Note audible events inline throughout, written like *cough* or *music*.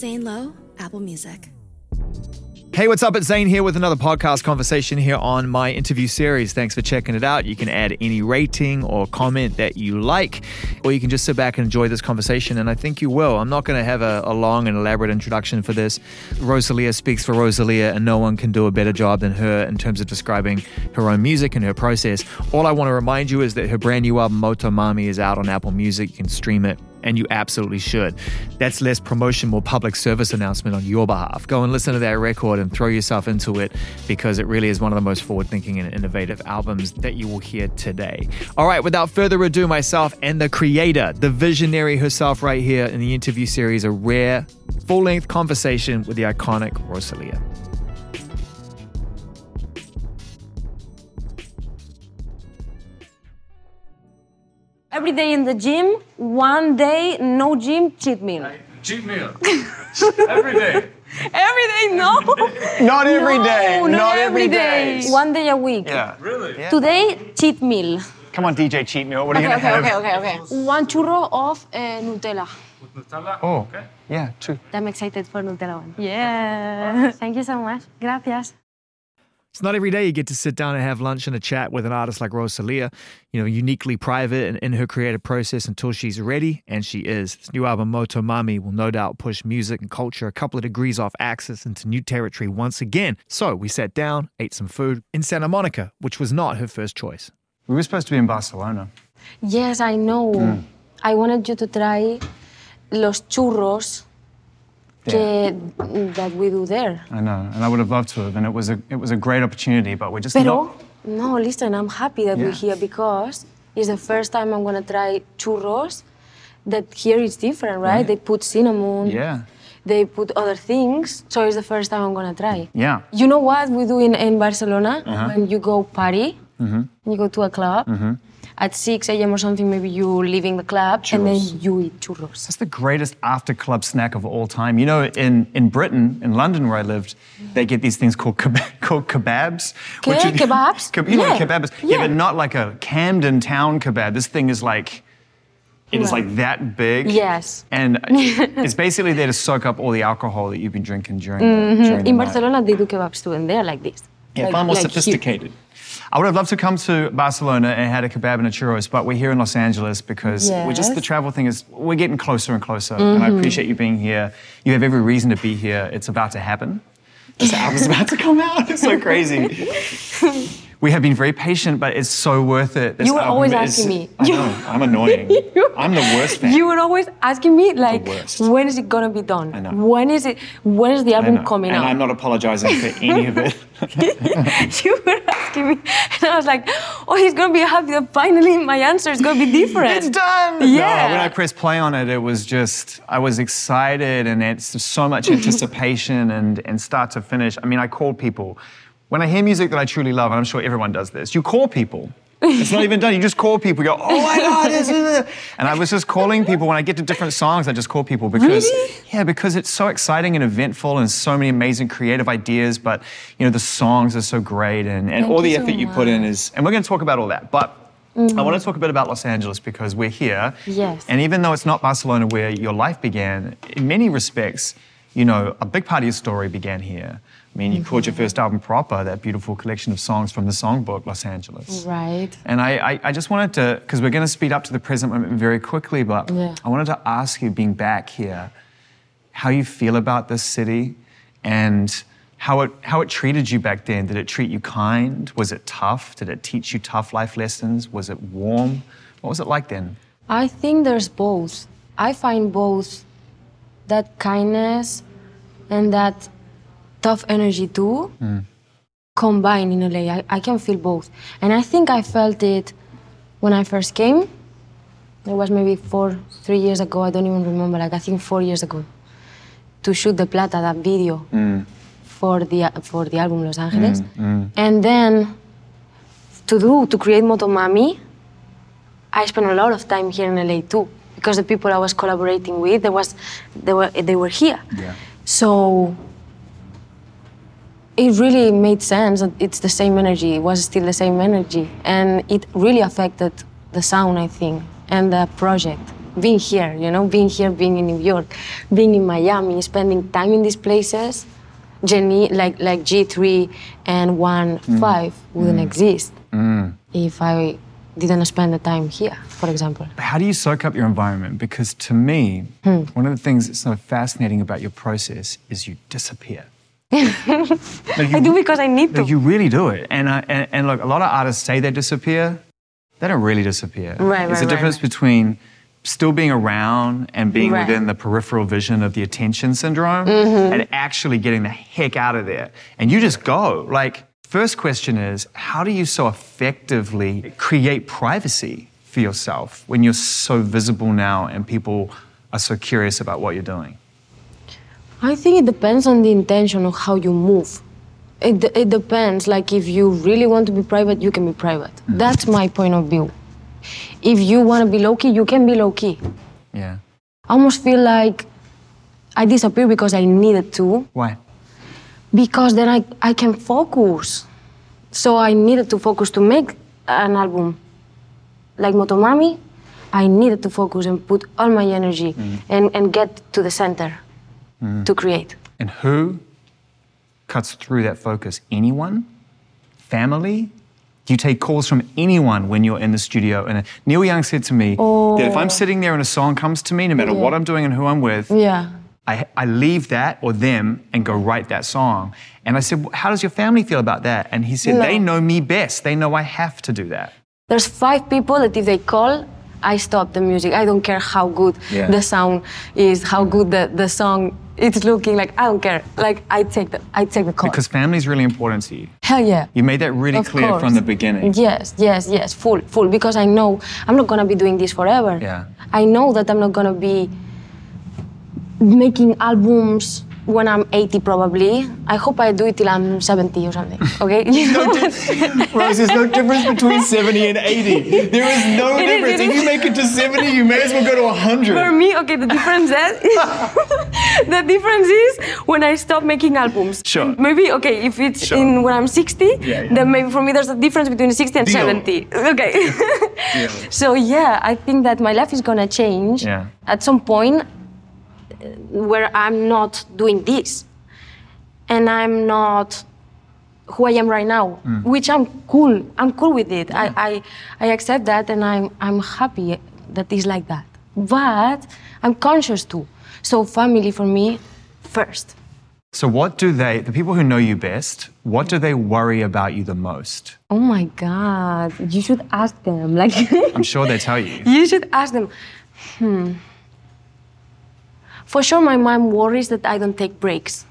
Zane Lowe, Apple Music. Hey, what's up? It's Zane here with another podcast conversation here on my interview series. Thanks for checking it out. You can add any rating or comment that you like, or you can just sit back and enjoy this conversation, and I think you will. I'm not going to have a, a, long and elaborate introduction for this. Rosalia speaks for Rosalia, and no one can do a better job than her in terms of describing her own music and her process. All I want to remind you is that her brand new album, Motomami, is out on Apple Music. You can stream it and you absolutely should. That's less promotion, more public service announcement on your behalf. Go and listen to that record and throw yourself into it because it really is one of the most forward thinking and innovative albums that you will hear today. All right, without further ado, myself and the creator, the visionary herself, right here in the interview series, a rare full length conversation with the iconic Rosalia. Every day in the gym, one day no gym, cheat meal. Cheat meal. *laughs* every day. *laughs* Every day, no. *laughs* Not every no, day. Not, Not every every day. day. One day a week. Yeah. Really? Yeah. Today, cheat meal. Come on, DJ Cheat Meal. What are you gonna do? okay, have? okay, okay, okay. One churro of uh, Nutella. With Nutella? Oh, Okay. yeah, two. I'm excited for Nutella one. Yeah. Thank you so much. Gracias. It's not every day you get to sit down and have lunch and a chat with an artist like Rosalia, you know, uniquely private and in her creative process until she's ready, and she is. This new album, Motomami, will no doubt push music and culture a couple of degrees off axis into new territory once again. So we sat down, ate some food in Santa Monica, which was not her first choice. We were supposed to be in Barcelona. Yes, I know. Mm. I wanted you to try los churros that we do there. I know, and I would have loved to have, and it was a it was a great opportunity, but we're just Pero, not. no, listen, I'm happy that we're here because it's the first time I'm gonna try churros that here is different, right? Right. They put cinnamon, Yeah, they put other things, so it's the first time I'm gonna try. yeah. You know what we do in, in Barcelona? Uh-huh. When you go party, Mm-hmm. you go to a club, at 6 a.m. or something, maybe you leaving the club and then you eat churros. That's the greatest after club snack of all time. You know, in, in Britain, in London where I lived, they get these things called keb- *laughs* called kebabs. Ke- are- kebabs? *laughs* Keb- you know Yeah. kebab is? Yeah. Yeah. but not like a Camden town kebab. This thing is like, it is Right. like that big. Yes. And *laughs* it's basically there to soak up all the alcohol that you've been drinking during, the, during the Mm-hmm. In night. Barcelona, they do kebabs too, and they're like this. Yeah, Like- far more like here. I would have loved to come to Barcelona and had a kebab and a churros, but we're here in Los Angeles because we're just the travel thing is we're getting closer and closer. And I mm-hmm. appreciate you being here. You have every reason to be here. It's about to happen. This album's about to come out. *laughs* It's so crazy. *laughs* We have been very patient, but it's so worth it. This You were always is- asking me. I know, I'm annoying. *laughs* I'm the worst fan. You were always asking me like, when is it gonna be done? I know. When is it? When is the album coming and out? And I'm not apologizing for *laughs* any of it. *laughs* you were asking me, and I was like, oh, he's gonna be happy that finally my answer is gonna be different. It's done. Yeah. No, when I pressed play on it, it was just I was excited and it's so much anticipation and and start to finish. I mean, I called people. When I hear music that I truly love, and I'm sure everyone does this, you call people. It's not even done. You just call people. You go, oh my god, this is it. And I was just calling people when I get to different songs. I just call people because Really? yeah, because it's so exciting and eventful and so many amazing creative ideas. But you know, the songs are so great and, and Thank all the so effort you put in is. And we're going to talk about all that, but. Mm-hmm. I want to talk a bit about Los Angeles because we're here. Yes. And even though it's not Barcelona where your life began, in many respects, you know, a big part of your story began here. I mean, you called your first album proper, that beautiful collection of songs from the songbook, Los Angeles. Right. And I, I, I just wanted to, because we're going to speed up to the present moment very quickly, but Yeah. I wanted to ask you, being back here, how you feel about this city and how it, how it treated you back then. Did it treat you kind? Was it tough? Did it teach you tough life lessons? Was it warm? What was it like then? I think there's both. I find both that kindness and that tough energy too combine in LA. I, I can feel both. And I think I felt it when I first came. It was maybe four, three years ago. I don't even remember. Like I think four years ago, to shoot De Plata, that video for the for the album Los Angeles, and then to do to create Motomami. I spent a lot of time here in LA too because the people I was collaborating with, there was, they were they were here. Yeah. So it really made sense that it's the same energy. It was still the same energy, and it really affected the sound, I think, and the project. being here, you know, being here, being in New York, being in Miami, spending time in these places, Jenny, like like G3 and One Five mm. wouldn't mm. exist mm. if I didn't spend the time here, for example. How do you soak up your environment? Because to me, Hmm. one of the things that's so fascinating about your process is you disappear. Like, *laughs* I do because I need to. like, you really do it. And, I and, and look, a lot of artists say they disappear. They don't really disappear. Right, There's right, a difference right. between still being around and being Right. within the peripheral vision of the attention syndrome Mm-hmm. and actually getting the heck out of there. And you just go. Like, first question is how do you so effectively create privacy for yourself when you're so visible now and people are so curious about what you're doing? I think it depends on the intention of how you move. It, it depends. Like if you really want to be private, you can be private. Mm. That's my point of view. If you want to be low key, you can be low key. Yeah. I almost feel like I disappear because I needed to, Why? because then I, I can focus. So I needed to focus to make an album. Like Motomami, I needed to focus and put all my energy mm. and, and get to the center Mm-hmm. to create. And who cuts through that focus? Anyone? Family? Do you take calls from anyone when you're in the studio? And uh, Neil Young said to me oh. that if I'm sitting there and a song comes to me, no matter what I'm doing and who I'm with, Yeah. I, I leave that or them and go write that song. And I said, "Well, How does your family feel about that? And he said, No. They know me best. They know I have to do that. There's five people that if they call, I stop the music. I don't care how good Yeah. the sound is, how good the, the song is looking. Like I don't care. Like I take the I take the call. Because family is really important to you. Hell yeah. You made that really Of clear from the beginning. Yes, yes, yes, full, full. Because I know I'm not gonna be doing this forever. Yeah. I know that I'm not gonna be making albums when I'm 80 probably. I hope I do it till I'm 70 or something. *laughs* Okay? You know? *laughs* Rose, there's no difference between 70 and 80. There is no It is, difference. it if you make it to 70, you may as well go to 100. For me, okay, the difference is *laughs* the difference is when I stop making albums. Sure. Maybe okay, if it's Sure. in when I'm 60, Yeah, yeah. then maybe for me there's a difference between 60 and Deal. 70. Okay. so yeah, I think that my life is gonna change Yeah. at some point where I'm not doing this, and I'm not who I am right now, Mm. which I'm cool. I'm cool with it. I, I, I accept that and I'm, I'm happy that it's like that. But I'm conscious too. So family for me first. So, what do they, the people who know you best, what do they worry about you the most? Oh my God, you should ask them. Like, I'm sure they tell you. *laughs* you should ask them. Hmm. For sure, my mom worries that I don't take breaks.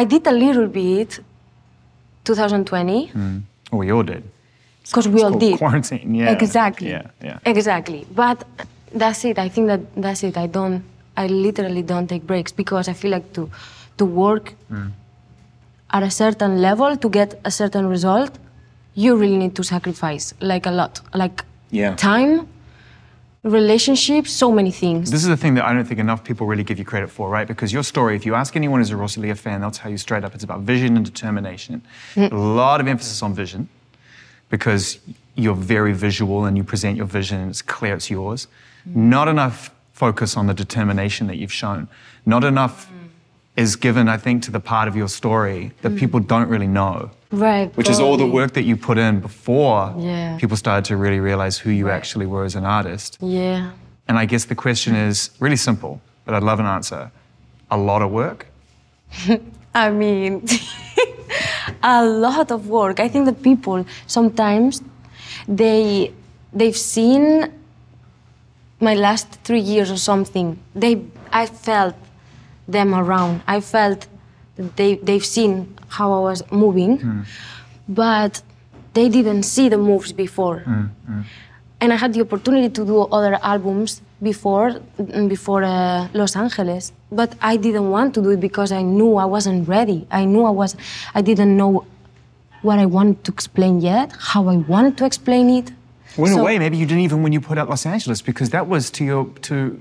I did a little bit 2020 Well, we all did. because we all did. quarantine, yeah. Exactly. Yeah, yeah. Exactly. But that's it. I think that that's it. I don't. I literally don't take breaks because I feel like to to work Mm. at a certain level to get a certain result, you really need to sacrifice like a lot, like Yeah. time, relationships, so many things. This is the thing that I don't think enough people really give you credit for, right? Because your story, if you ask anyone who's a Rosalia fan, they'll tell you straight up it's about vision and determination. Mm. A lot of emphasis on vision because you're very visual and you present your vision and it's clear it's yours. Mm. Not enough focus on the determination that you've shown. Not enough is given, I think, to the part of your story that mm. people don't really know. right. Which is all the work that you put in before Yeah. people started to really realize who you Right. actually were as an artist. Yeah. And I guess the question is really simple, but I'd love an answer. A lot of work? *laughs* I mean, *laughs* a lot of work. I think that people sometimes they they've seen my last three years or something. They I felt them around. I felt that they they've seen how I was moving, but they didn't see the moves before. And I had the opportunity to do other albums before mm, before uh, Los Angeles, but I didn't want to do it because I knew I wasn't ready. I knew I was I didn't know what I wanted to explain yet, how I wanted to explain it. Well, in a way, maybe you didn't even when you put out Los Angeles because that was to your, to,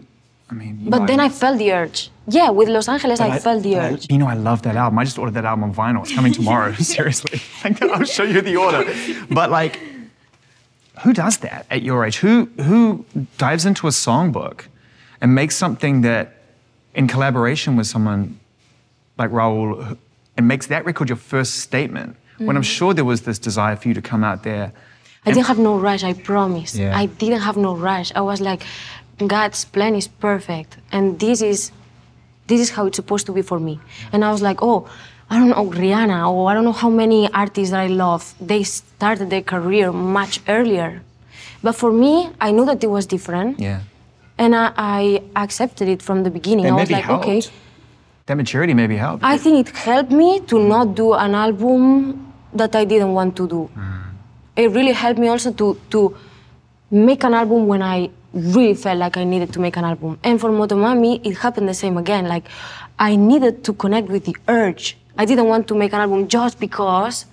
I mean. But know, then I felt the urge. Yeah, with Los Angeles, but I, felt the I- urge. you know, I love that album. I just ordered that album on vinyl. It's coming tomorrow, *laughs* seriously. *laughs* Like, I'll show you the order. But like, who does that at your age? Who who dives into a songbook and makes something that, in collaboration with someone like Raul, and makes that record your first statement? When I'm mm. sure there was this desire for you to come out there. I didn't have no rush, I promise. Yeah. I didn't have no rush. I was like, God's plan is perfect. And this is this is how it's supposed to be for me. And I was like, oh, I don't know, Rihanna, or I don't know how many artists that I love, they started their career much earlier. But for me, I knew that it was different. Yeah. And I, I accepted it from the beginning. That I was like, helped. okay. That maturity maybe helped. I think it helped me to not do an album that I didn't want to do. Mm. It really helped me also to to make an album when I really felt like I needed to make an album. And for Motomami, it happened the same again. Like I needed to connect with the urge. I didn't want to make an album just because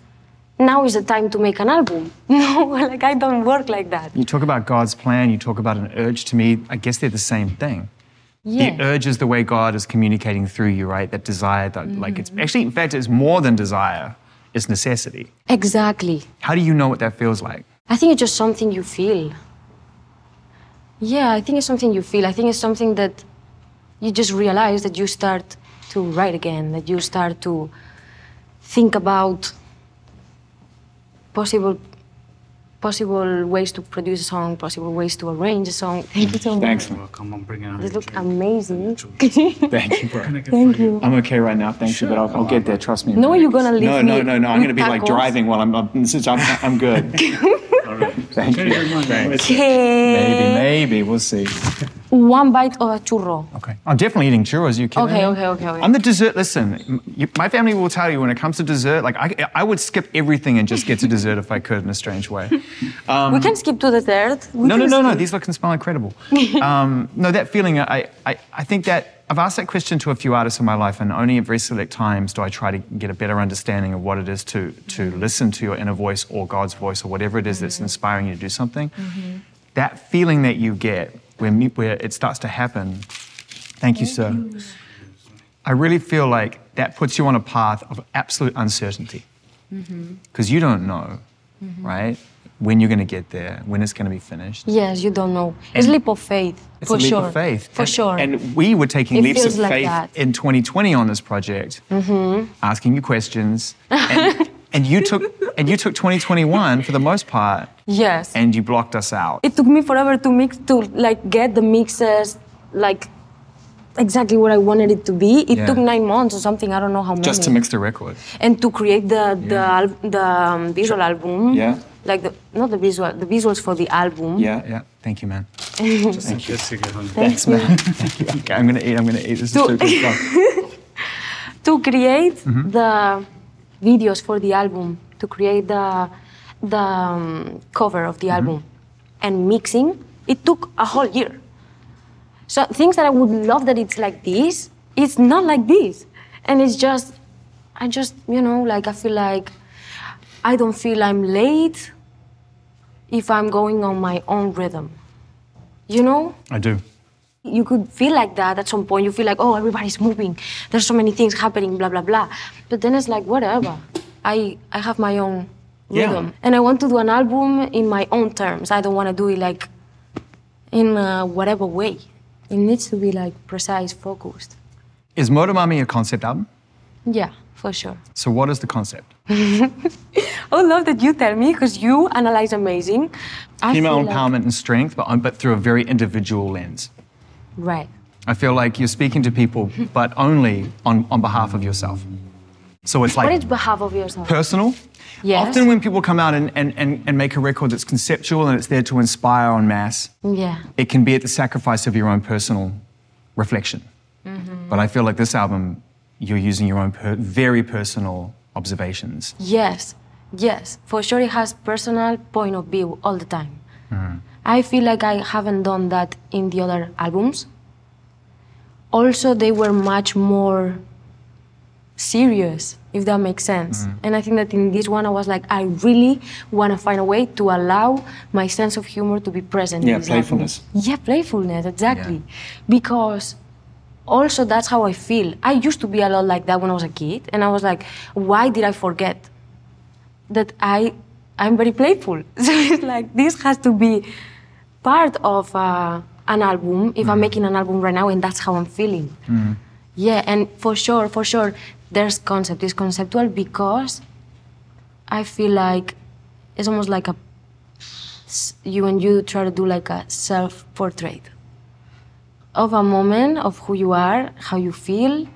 now is the time to make an album. *laughs* No, like I don't work like that. You talk about God's plan, you talk about an urge. To me, I guess they're the same thing. Yeah. The urge is the way God is communicating through you, right? That desire, that like it's mm-hmm. actually, in fact, it's more than desire, it's necessity. Exactly. How do you know what that feels like? I think it's just something you feel. Yeah, I think it's something you feel. I think it's something that you just realize that you start to write again, that you start to think about possible possible ways to produce a song, possible ways to arrange a song. Thank you so much. Thanks. Welcome. I'm bringing out This your look drink. amazing. Thank you, bro. *laughs* Thank you. I'm okay right now, thank you, but I'll, I'll get there. Trust me. No, you're gonna leave No, no, no, no. I'm gonna be like driving while I'm. I'm, I'm, I'm good. *laughs* All right. Thank you. Thanks. Okay. Maybe, maybe we'll see. One bite of a churro. Okay. I'm definitely eating churros. You kidding Okay, okay, okay, okay. I'm the dessert. Listen, you, my family will tell you when it comes to dessert, like I, I would skip everything and just get to dessert if I could in a strange way. *laughs* we can skip to the third. We Um, No, no, no, no. These look and smell incredible. *laughs* um, no, that feeling. I, I, I think that I've asked that question to a few artists in my life, and only at very select times do I try to get a better understanding of what it is to to listen to your inner voice or God's voice or whatever it is that's inspiring you to do something. That feeling that you get where where it starts to happen. Thank you, sir. I really feel like that puts you on a path of absolute uncertainty because you don't know, right? When you're going to get there, when it's going to be finished. Yes, you don't know. It's And- leap of faith, It's for a leap sure. of faith. For And- sure. And we were taking It leaps of like faith that. Mm-hmm. in 2020 on this project, asking you questions. *laughs* And, and you took and you took 2021 for the most part, yes. and you blocked us out. it took me forever to mix to like get the mixes like exactly what I wanted it to be. It Yeah. took nine months or something. I don't know how many. just to mix the record. and to create the the Yeah. al- the um, visual album. Yeah. Like the not the visual the visuals for the album. Yeah, yeah. Thank you, man. *laughs* Thank you. Let's get home. Thanks, man. *laughs* Thank you. Okay, I'm gonna eat. I'm gonna eat. This is To- so good stuff. *laughs* to create Mm-hmm. the videos for the album, to create the the um, cover of Mm-hmm. the album, and mixing, it took a whole year. So things that I would love that it's like this, it's not like this, and it's just, I just you know like I feel like I don't feel I'm late if I'm going on my own rhythm. You know? I do. You could feel like that at some point. You feel like, oh, everybody's moving. There's so many things happening, blah, blah, blah. But then it's like, whatever. I, I have my own Yeah. rhythm. And I want to do an album in my own terms. I don't want to do it like in uh, whatever way. It needs to be like precise, focused. Is Motomami a concept album? Yeah, for sure. So what is the concept? I *laughs* would love that you tell me because you analyze amazing. I Female feel like- empowerment and strength, but, but through a very individual lens. Right. I feel like you're speaking to people, *laughs* but only on, on behalf of yourself. So it's What like is behalf of yourself? personal. Yes. Often when people come out and, and, and, and make a record that's conceptual and it's there to inspire en masse, yeah. it can be at the sacrifice of your own personal reflection. Mm-hmm. But I feel like this album, you're using your own per- very personal observations. Yes, yes, for sure it has personal point of view all the time. I feel like I haven't done that in the other albums. Also, they were much more serious, if that makes sense. Mm-hmm. And I think that in this one, I was like, I really want to find a way to allow my sense of humor to be present. in Yeah, this album. playfulness. Yeah, playfulness, exactly. Because also that's how I feel. I used to be a lot like that when I was a kid, and I was like, why did I forget that I I'm very playful. *laughs* So it's like this has to be part of uh, an album if I'm making an album right now and that's how I'm feeling. Yeah, and for sure, for sure, there's concept. It's conceptual because I feel like it's almost like a you and you try to do like a self-portrait of a moment of who you are, how you feel,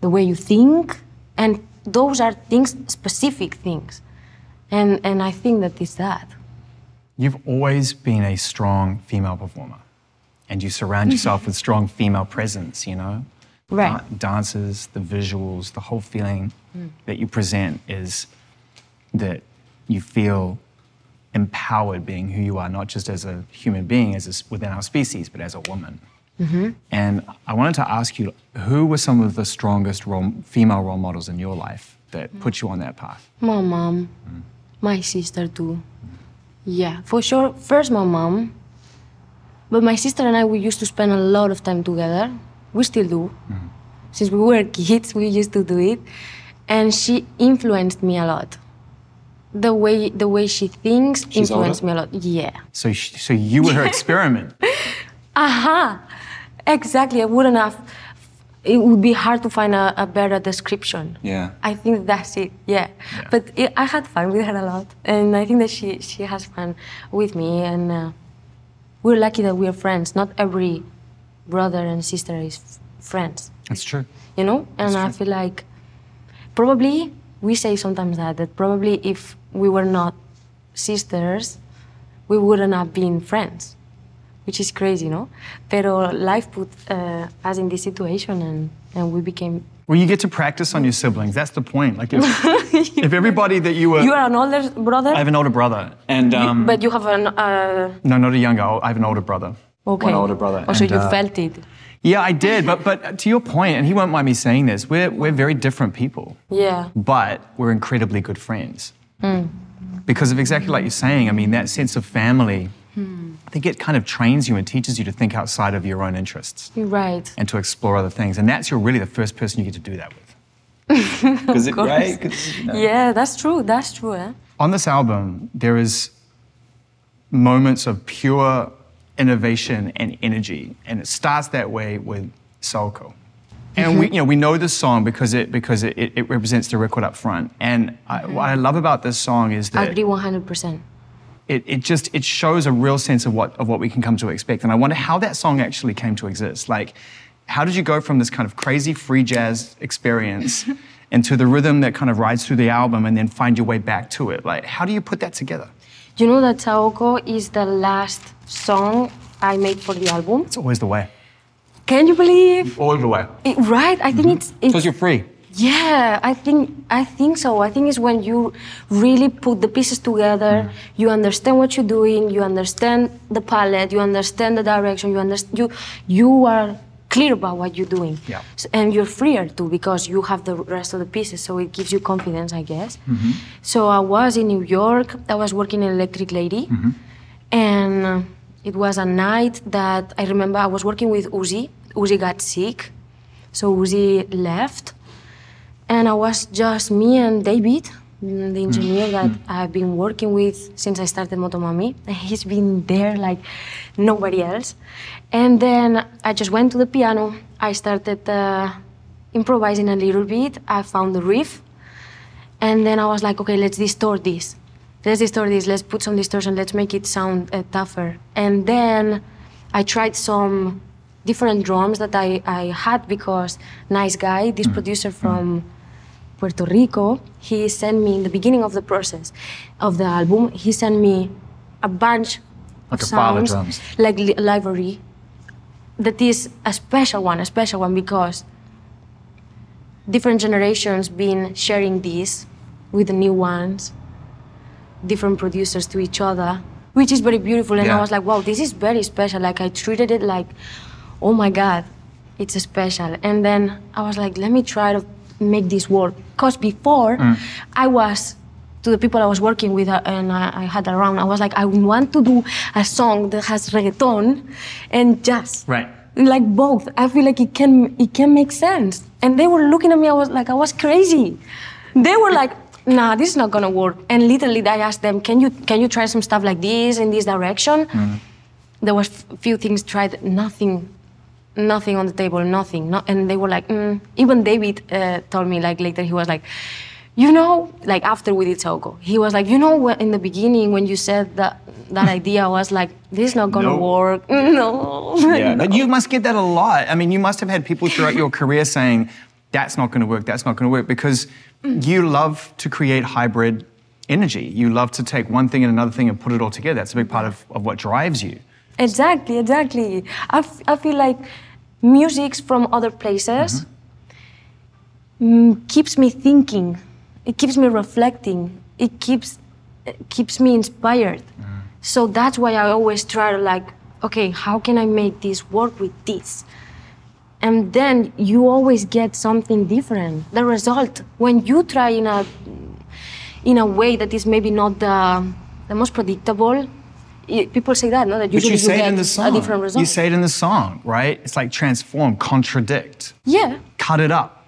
the way you think, and those are things, specific things, and and I think that is that. You've always been a strong female performer, and you surround yourself *laughs* with strong female presence, you know? Right. Da- dances, the visuals, the whole feeling mm. that you present is that you feel empowered being who you are, not just as a human being, as a within our species, but as a woman. Mm-hmm. And I wanted to ask you, who were some of the strongest role, female role models in your life that mm. put you on that path? My mom, mm. My sister too. Yeah, for sure. First, my mom. But my sister and I, we used to spend a lot of time together. We still do. Mm-hmm. Since we were *laughs* kids, we used to do it. And she influenced me a lot. The way, the way she thinks She's influenced older? me a lot. Yeah. So, sh- so you were her *laughs* experiment. Aha! Exactly. I wouldn't have. It would be hard to find a, a better description. Yeah. I think that's it. Yeah. But it, I had fun with her a lot, and I think that she she has fun with me, and uh, we're lucky that we're friends. Not every brother and sister is f- friends, That's true. you know. And I feel like probably we say sometimes that that probably if we were not sisters, we wouldn't have been friends, which is crazy, no? Pero life put uh, us in this situation, and and we became. Well, you get to practice on your siblings. That's the point. Like, if, *laughs* if everybody that you were. You are an older brother. I have an older brother, and um, But you have an. Uh, no, not a younger. I have an older brother. okay. One older brother. Oh, so And, you uh, felt it. Yeah, I did. But but to your point, and he won't mind me saying this, we're we're very different people, Yeah. but we're incredibly good friends. Because of exactly like you're saying. I mean, that sense of family. I think it kind of trains you and teaches you to think outside of your own interests You're right. and to explore other things. And that's you're really the first person you get to do that with. *laughs* Because it, right? 'Cause, you know, Yeah, that's true. That's true. Eh? On this album, there is moments of pure innovation and energy, and it starts that way with Saoko. And we, you know, we know this song because it because it, it, it represents the record up front. And I, what I love about this song is that I that agree 100%. It, it just it shows a real sense of what of what we can come to expect. And I wonder how that song actually came to exist. Like, how did you go from this kind of crazy free jazz experience *laughs* into the rhythm that kind of rides through the album and then find your way back to it? Like, how do you put that together? You know that Saoko is the last song I made for the album? It's always the way. Can you believe? All the way. It, right? I think mm-hmm. it's. it's Because you're free. Yeah, I think I think so. I think it's when you really put the pieces together, you understand what you're doing, you understand the palette, you understand the direction, you understand you you are clear about what you're doing. Yeah. S- And you're freer too because you have the rest of the pieces, so it gives you confidence, I guess. Mhm. So I was in New York. I was working in Electric Lady, and uh, it was a night that I remember I was working with Uzi. Uzi got sick, so Uzi left and I was just me and David, the engineer that I've been working with since I started Motomami. And *laughs* he's been there like nobody else. And then I just went to the piano. I started uh, improvising a little bit. I found the riff. And then I was like, okay, let's distort this. Let's distort this. Let's put some distortion. Let's make it sound uh, tougher. And then I tried some different drums that I, I had because Nice Guy, this mm. producer mm. from Puerto Rico, he sent me in the beginning of the process of the album, he sent me a bunch Like of a file of sounds, drums. like li- library, that is a special one, a special one because different generations been sharing this with the new ones, different producers to each other, which is very beautiful. And I was like, wow, this is very special. Like I treated it like, oh my God, it's special. And then I was like, let me try to make this work. Because before I was to the people I was working with uh, and I, I had around, I was like, I want to do a song that has reggaeton and jazz Right. like both i feel like it can it can make sense and they were looking at me i was like i was crazy they were like nah, this is not gonna work. And literally, I asked them, can you can you try some stuff like this in this direction? There was few things tried, nothing, nothing on the table, nothing. No, and they were like, mm. even David uh, told me like later he was like, you know, like after we did Saoko, he was like, you know, in the beginning when you said that that idea, was like, this is not gonna No. work. *laughs* No. Yeah, but you must get that a lot. I mean, you must have had people throughout your career saying, that's not going to work, that's not going to work, because you love to create hybrid energy. You love to take one thing and another thing and put it all together. That's a big part of, of what drives you. Exactly, exactly. I, f- I feel like music from other places mm, keeps me thinking. It keeps me reflecting. It keeps it keeps me inspired. So that's why I always try to like, okay, how can I make this work with this? And then you always get something different. The result when you try in a in a way that is maybe not the the most predictable. People say that, no? That But you say get it in the a song. different result. You say it in the song, right? It's like transform, contradict, yeah, cut it up.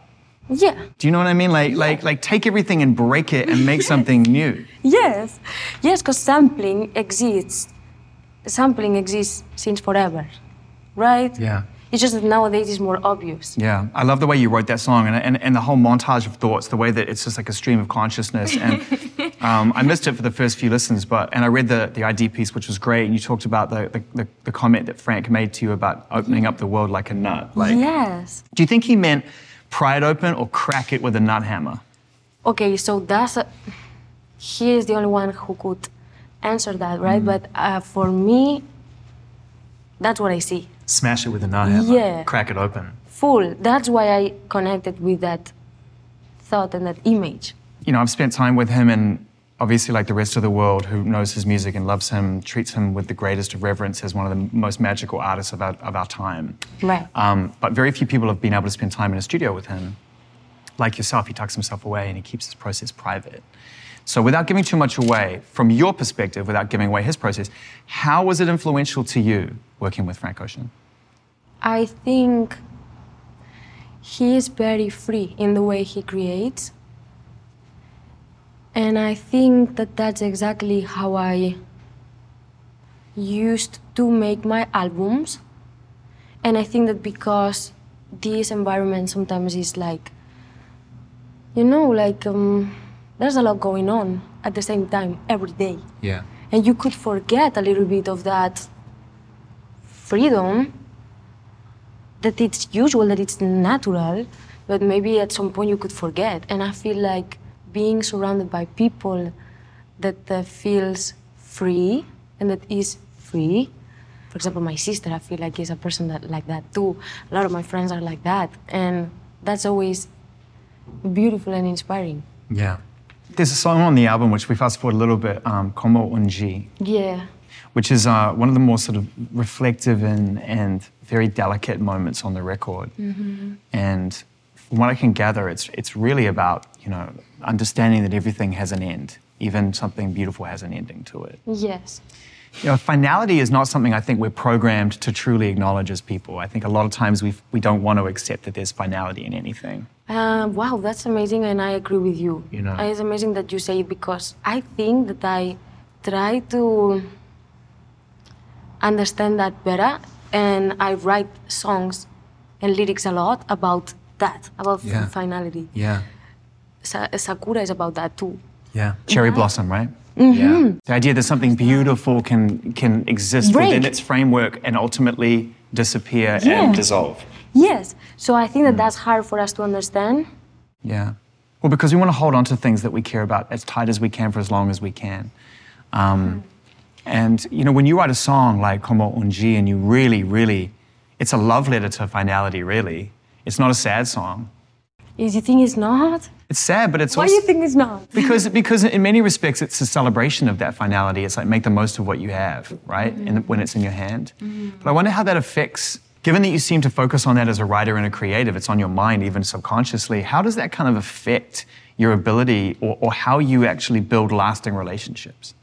yeah, Do you know what I mean? Like, like, like take everything and break it and make *laughs* something new. yes, yes. Because sampling exists. Sampling exists since forever, right? Yeah. It's just that nowadays it's more obvious. Yeah, I love the way you wrote that song and, and, and the whole montage of thoughts, the way that it's just like a stream of consciousness. And *laughs* um, I missed it for the first few listens, but and I read the, the ID piece, which was great. And you talked about the, the, the, comment that Frank made to you about opening up the world like a nut. Like, yes. do you think he meant pry it open or crack it with a nut hammer? Okay, so that's a, he is the only one who could answer that, right? Mm. But uh, for me, that's what I see. Smash it with a nut hammer. Yeah. Crack it open. Full. That's why I connected with that thought and that image. you know, I've spent time with him, and obviously, like the rest of the world who knows his music and loves him, treats him with the greatest of reverence as one of the most magical artists of our, of our time. Right. Um, but very few people have been able to spend time in a studio with him. Like yourself, he tucks himself away and he keeps his process private. So, without giving too much away, from your perspective, without giving away his process, how was it influential to you working with Frank Ocean? I think he is very free in the way he creates. And I think that that's exactly how I used to make my albums. And I think that because this environment sometimes is like, you know, like um, there's a lot going on at the same time every day. Yeah. And you could forget a little bit of that freedom that it's usual, that it's natural, but maybe at some point you could forget. And I feel like being surrounded by people that uh, feels free and that is free. For example, my sister, I feel like is a person that like that too. A lot of my friends are like that, and that's always beautiful and inspiring. Yeah. There's a song on the album which we fast forward a little bit, um, Como un G. Yeah. which is uh, one of the more sort of reflective and, and very delicate moments on the record. And from what I can gather, it's, it's really about, you know, understanding that everything has an end. Even something beautiful has an ending to it. Yes. You know, finality is not something I think we're programmed to truly acknowledge as people. I think a lot of times we we don't want to accept that there's finality in anything. Uh, wow, that's amazing, and I agree with you. You know. it's amazing that you say it because I think that I try to understand that better, and I write songs and lyrics a lot about that, about Yeah. finality. Yeah. Sa- Sakura is about that too. Yeah. Cherry blossom, right? Yeah. The idea that something beautiful can can exist Break. within its framework and ultimately disappear Yeah. and dissolve. Yes, so I think that Mm. that's hard for us to understand. Yeah. Well, because we want to hold on to things that we care about as tight as we can for as long as we can. Um, and, you know, when you write a song like Como un G and you really, really, it's a love letter to finality, really. It's not a sad song. Is you think it's not? It's sad, but it's Why also. do you think it's not? because, because in many respects, it's a celebration of that finality. It's like make the most of what you have, right? Mm-hmm. And when it's in your hand. Mm-hmm. But I wonder how that affects, given that you seem to focus on that as a writer and a creative, it's on your mind even subconsciously. How does that kind of affect your ability or, or how you actually build lasting relationships?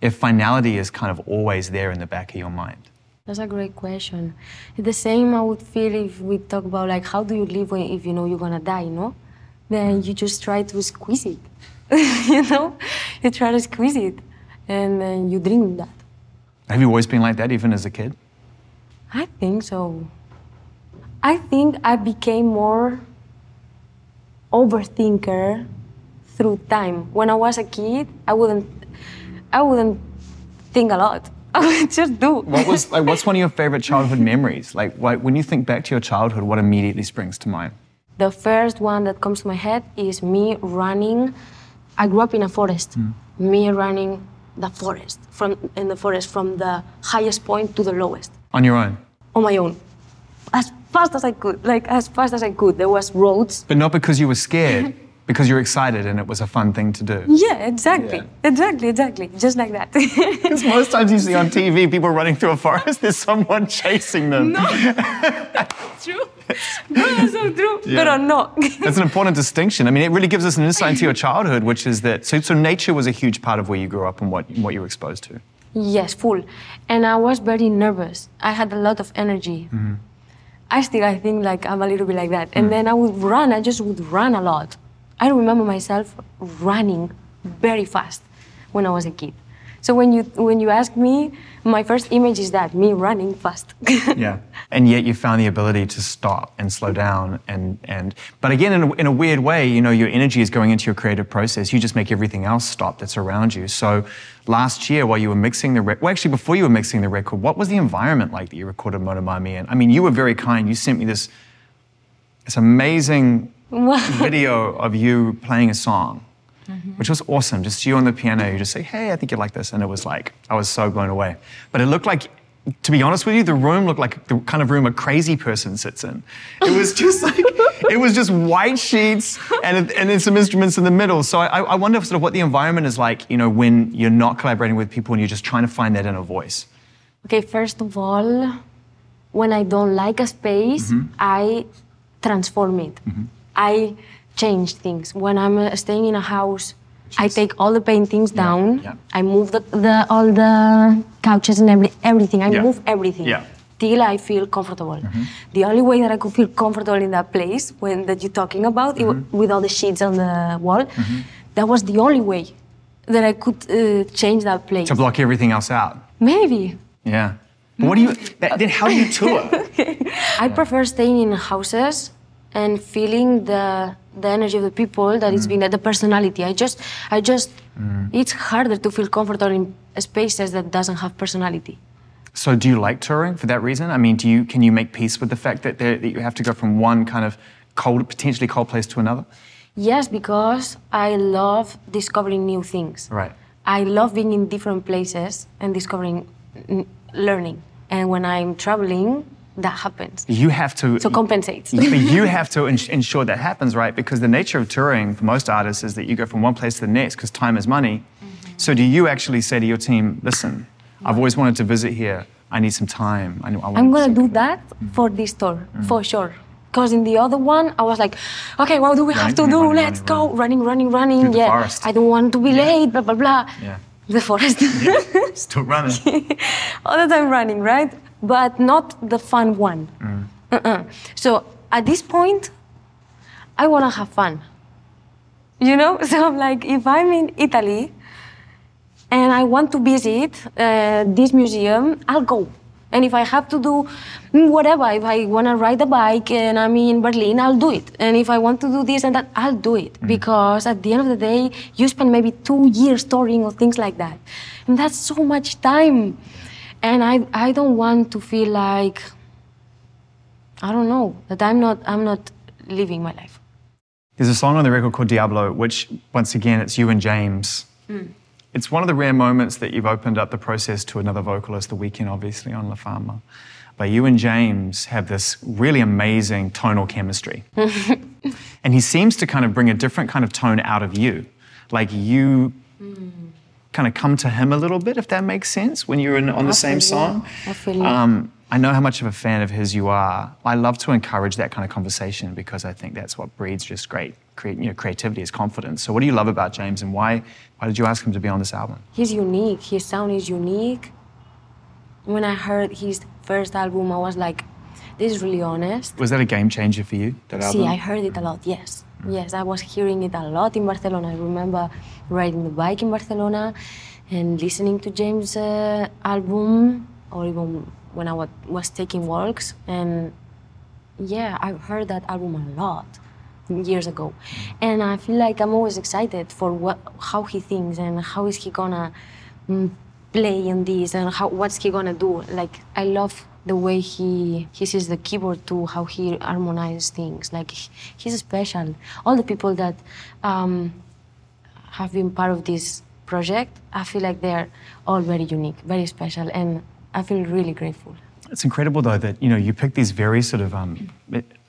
If finality is kind of always there in the back of your mind. That's a great question. The same I would feel if we talk about like how do you live when if you know you're gonna die, no? Then you just try to squeeze it *laughs* you know, you try to squeeze it, and then you drink that. Have you always been like that, even as a kid? I think so. I think I became more overthinker through time. When I was a kid, I wouldn't, I wouldn't think a lot. *laughs* I just do. What was like? What's one of your favorite childhood memories? Like, like when you think back to your childhood, what immediately springs to mind? The first one that comes to my head is me running. I grew up in a forest. Hmm. Me running the forest from in the forest from the highest point to the lowest On your own, on my own, as fast as I could. Like as fast as I could. There was roads. but not because you were scared, *laughs* because you're excited and it was a fun thing to do. Yeah, exactly, exactly, exactly, just like that. Because most *laughs* times you see on TV people running through a forest, there's someone chasing them. No. *laughs* true. No, that's so true. Pero no. That's an important distinction. I mean, it really gives us an insight into your childhood, which is that so, so nature was a huge part of where you grew up and what, what you were exposed to. Yes, full. And I was very nervous. I had a lot of energy. Mm-hmm. I still, I think, like I'm a little bit like that. And mm. then I would run. I just would run a lot. I remember myself running very fast when I was a kid. So when you when you ask me, my first image is that me running fast. *laughs* Yeah. And yet you found the ability to stop and slow down and and but again in a, in a weird way, you know, your energy is going into your creative process. You just make everything else stop that's around you. So last year while you were mixing the record, well actually before you were mixing the record, what was the environment like that you recorded Motomami in? I mean, you were very kind. You sent me this this amazing. Video of you playing a song. Which was awesome. Just you on the piano, you just say, "Hey, I think you like this," and it was like I was so blown away. But it looked like, to be honest with you, the room looked like the kind of room a crazy person sits in. It was just *laughs* like it was just white sheets and and then some instruments in the middle. So I, I wonder sort of what the environment is like, you know, when you're not collaborating with people and you're just trying to find that inner voice. Okay, first of all, when I don't like a space, mm-hmm. I transform it. Mm-hmm. I change things. When I'm uh, staying in a house, I take all the paintings down. yeah. I move the, the all the couches and every, everything. I Yeah. move everything. Yeah. Till I feel comfortable. The only way that I could feel comfortable in that place, when that you're talking about, it with all the sheets on the wall, that was the only way that I could uh, change that place. To block everything else out. Maybe. Yeah. But what do you that, then how do you tour? *laughs* I prefer staying in houses and feeling the the energy of the people that is mm. being the personality. I just I just mm. it's harder to feel comfortable in spaces that doesn't have personality. So do you like touring for that reason? I mean, do you can you make peace with the fact that, there, that you have to go from one kind of cold, potentially cold place to another? Yes, because I love discovering new things. Right. I love being in different places and discovering, learning. And when I'm traveling, that happens. You have to. So compensates. *laughs* but you have to ensure that happens, right? Because the nature of touring for most artists is that you go from one place to the next because time is money. Mm-hmm. So do you actually say to your team, listen, I've always wanted to visit here. I need some time. I I I'm gonna do that mm-hmm. for this tour, mm-hmm. for sure. Because in the other one, I was like, okay, what do we have to Running, do? running, Let's running, go, running, running, running. The yeah, forest. I don't want to be late. Blah blah blah. Yeah. The forest, Still running. *laughs* all the time running, right? But not the fun one. Mm. Uh-uh. So at this point, I wanna have fun. You know, *laughs* so I'm like, if I'm in Italy and I want to visit uh, this museum, I'll go. And if I have to do mm, whatever, if I want to ride a bike and I'm in Berlin, I'll do it. And if I want to do this and that, I'll do it. Because at the end of the day, you spend maybe two years touring or things like that. And that's so much time. And I, I don't want to feel like, I don't know, that I'm not, I'm not living my life. There's a song on the record called Diablo, which, once again, it's you and James. Hmm. It's one of the rare moments that you've opened up the process to another vocalist, The Weeknd, obviously, on La Fama. But you and James have this really amazing tonal chemistry. *laughs* and he seems to kind of bring a different kind of tone out of you. Like you hmm. Kind of come to him a little bit, if that makes sense, when you're in, on the same feel you. song. I feel you. Um, I know how much of a fan of his you are. I love to encourage that kind of conversation because I think that's what breeds just great, create, you know, creativity is confidence. So, what do you love about James, and why, why did you ask him to be on this album? He's unique. His sound is unique. When I heard his first album, I was like, this is really honest. Was that a game changer for you? That album? See, I heard it a lot, yes. Yes, I was hearing it a lot in Barcelona. I remember riding the bike in Barcelona and listening to James' uh, album, or even when I wa- was taking walks. And yeah, I've heard that album a lot years ago, and I feel like I'm always excited for what, how he thinks and how is he gonna mm, play in this and how what's he gonna do. Like I love the way he he sees the keyboard too, how he harmonizes things. Like he's special. All the people that um, have been part of this project, I feel like they're all very unique, very special, and I feel really grateful. It's incredible though that you know you pick these very sort of um,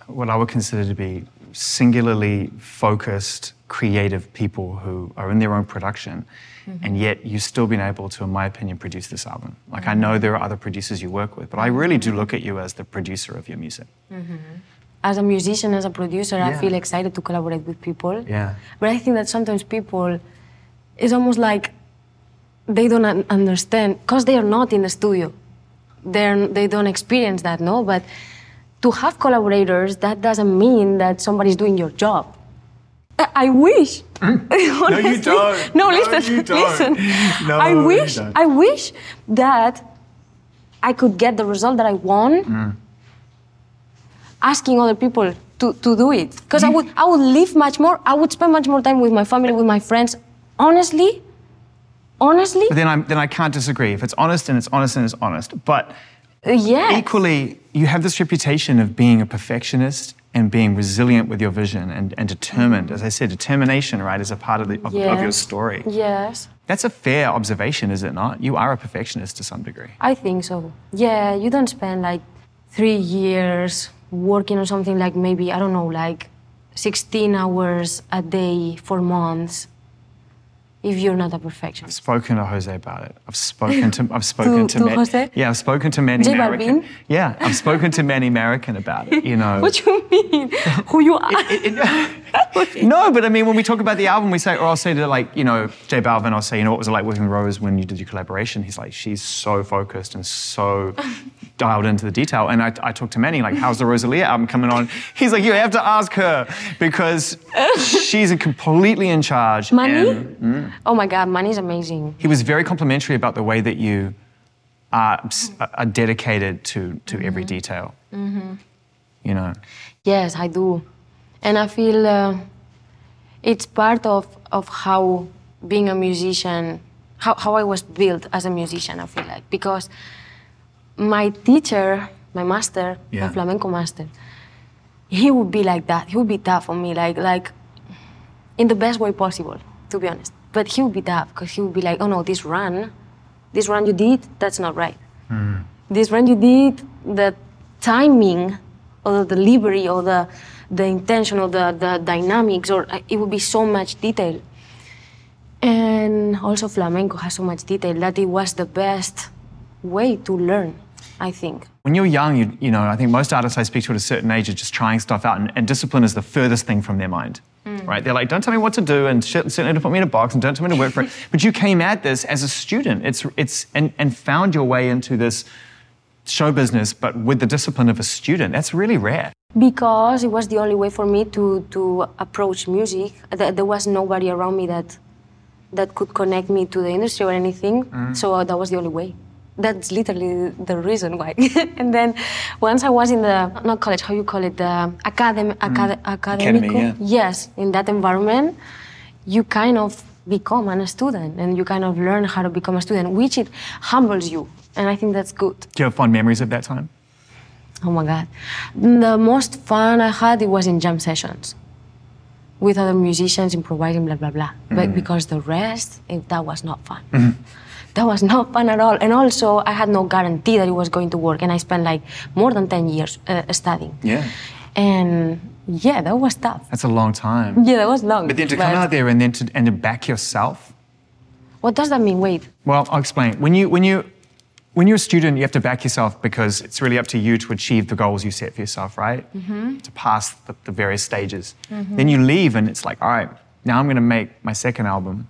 what I would consider to be singularly focused, creative people who are in their own production, Mm-hmm. and yet you've still been able to, in my opinion, produce this album. Like I know there are other producers you work with, but I really do look at you as the producer of your music. Mm-hmm. As a musician, as a producer, I feel excited to collaborate with people. Yeah. But I think that sometimes people, it's almost like they don't understand because they are not in the studio. They're, they don't experience that, no? But to have collaborators, that doesn't mean that somebody's doing your job. I, wish. *laughs* Honestly. don't. No, No, listen, you don't. listen. *laughs* No, I you wish. I wish that I could get the result that I want Mm. asking other people to, to do it. Because I would I would live much more, I would spend much more time with my family, with my friends. Honestly, honestly, But then I then I can't disagree. If it's honest and it's honest and it's honest, but uh, yeah. equally, you have this reputation of being a perfectionist and being resilient with your vision and, and determined. As I said, determination, right, is a part of, the, of, of your story. Yes, That's a fair observation, is it not? You are a perfectionist to some degree. I think so. Yeah, you don't spend like three years working on something like maybe, I don't know, like 16 hours a day for months if you're not a perfectionist. I've spoken to Jose about it. I've spoken to I've spoken *laughs* To- to, to ma- Jose? Yeah, I've spoken to many J American. Balvin? Yeah, I've spoken to many American about it. You know. *laughs* What do you mean? *laughs* Who you are? no, but I mean, when we talk about the album, we say, or I'll say to like, you know, J Balvin, I'll say, you know, what was it like working with Rose when you did your collaboration? He's like, she's so focused and so dialed into the detail. And I, I talked to Manny, like, how's the Rosalia album coming on? He's like, you have to ask her because she's completely in charge. Money? and mm, Oh my God, money is amazing. he was very complimentary about the way that you are, are dedicated to, to every detail. You know, Yes, I do. And I feel uh, it's part of, of how being a musician, how, how I was built as a musician, I feel like. Because my teacher, my master, Yeah. my flamenco master, he would be like that. He would be tough on me, like, like in the best way possible, to be honest. But he would be tough because he would be like, oh no, this run, this run you did, that's not right. This run you did, the timing or the delivery or the, the intention or the, the dynamics, or uh, it would be so much detail. And also flamenco has so much detail that it was the best way to learn, I think. when you're young, you, you know, I think most artists I speak to at a certain age are just trying stuff out, and, and discipline is the furthest thing from their mind. Right? They're like, don't tell me what to do, and shit, certainly don't put me in a box, and don't tell me to work for it. *laughs* But you came at this as a student. It's, it's, and, and found your way into this show business, but with the discipline of a student. That's really rare. because it was the only way for me to, to approach music. There was nobody around me that that could connect me to the industry or anything. So uh, that was the only way. That's literally the reason why. *laughs* and then once I was in the not college, how you call it, the mm. academy, acad- academic. yeah. Yes, in that environment, you kind of become a student and you kind of learn how to become a student, which it humbles you. And I think that's good. Do you have fond memories of that time? Oh my God. The most fun I had it was in jam sessions with other musicians improvising, blah, blah, blah. But mm. because the rest, it, that was not fun. Mm-hmm. That was not fun at all. And also, I had no guarantee that it was going to work. And I spent like more than 10 years uh, studying. Yeah. And yeah, that was tough. That's a long time. Yeah, that was long. But then to come out there and then to, and to back yourself, What does that mean? Wait. Well, I'll explain. When you when you when you're a student, you have to back yourself because it's really up to you to achieve the goals you set for yourself, right? To pass the, the various stages. Then you leave, and it's like, all right, now I'm going to make my second album,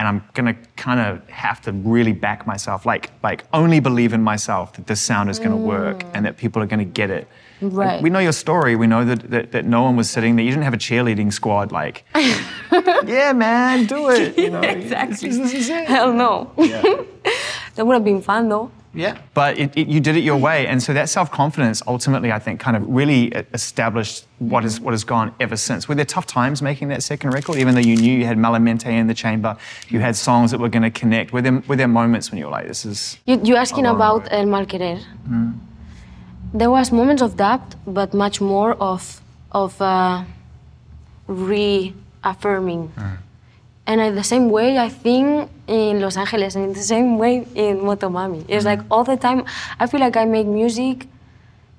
and I'm gonna kind of have to really back myself, like like only believe in myself that this sound is gonna work mm. and that people are gonna get it. Like, Right. we know your story. We know that, that that no one was sitting there. You didn't have a cheerleading squad. Like, *laughs* yeah, man, do it. You *laughs* know, Exactly. This, this. Hell no. *laughs* that would have been fun though. Yeah. But it, it, you did it your way. And so that self confidence ultimately, I think, kind of really e- established what, is, what has gone ever since. Were there tough times making that second record, even though you knew you had Malamente in the chamber, you had songs that were going to connect? Were there, were there moments when you were like, this is. You, you asking about. El Mal Querer. There was moments of doubt, but much more of of uh, reaffirming. And in the same way, I think in Los Angeles, and in the same way in Motomami. It's like all the time, I feel like I make music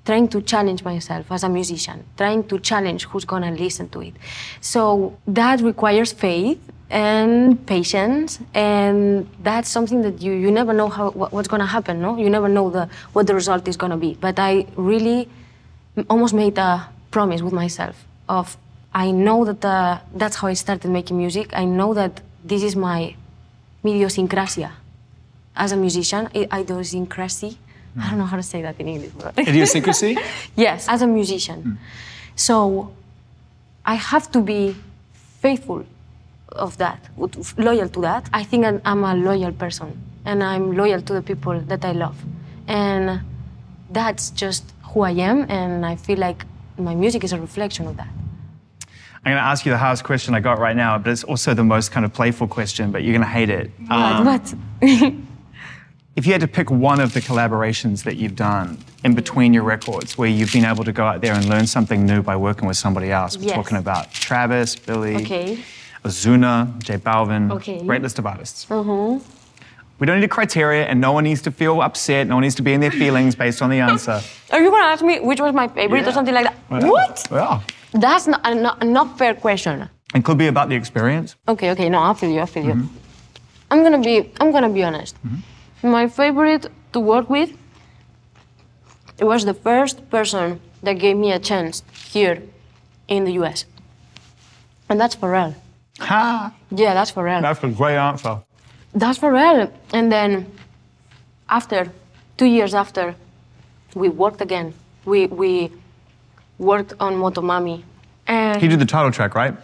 trying to challenge myself as a musician, trying to challenge who's gonna listen to it. So that requires faith and patience, and that's something that you, you never know how what, what's gonna happen. No, you never know the what the result is gonna be. But I really almost made a promise with myself of I know that uh, that's how I started making music. I know that this is my idiosyncrasia as a musician. I- Idiosyncrasy. I don't know how to say that in English. But *laughs* Idiosyncrasy? yes, as a musician. Hmm. So I have to be faithful of that, loyal to that. I think I'm a loyal person, and I'm loyal to the people that I love, and that's just who I am. And I feel like my music is a reflection of that. I'm going to ask you the hardest question I got right now, but it's also the most kind of playful question, but you're going to hate it. Um, but *laughs* If you had to pick one of the collaborations that you've done in between your records where you've been able to go out there and learn something new by working with somebody else, we're Yes. talking about Travis, Billie, okay, Ozuna, J Balvin, Okay. great list of artists. Uh-huh. We don't need a criteria and no one needs to feel upset, no one needs to be in their feelings based on the answer. *laughs* are you gonna ask me which was my favorite or something like that? Well, What? Well, That's not a not, not fair question. it could be about the experience. Okay, okay, no, I feel you, I feel you. Mm-hmm. I'm gonna be, I'm gonna be honest. Mm-hmm. My favorite to work with it was the first person that gave me a chance here in the US. And that's Pharrell. Ha! Yeah, that's Pharrell. That's a great answer. That's Pharrell. And then after, two years after, we worked again. We, we worked on Motomami. And He did the title track, right?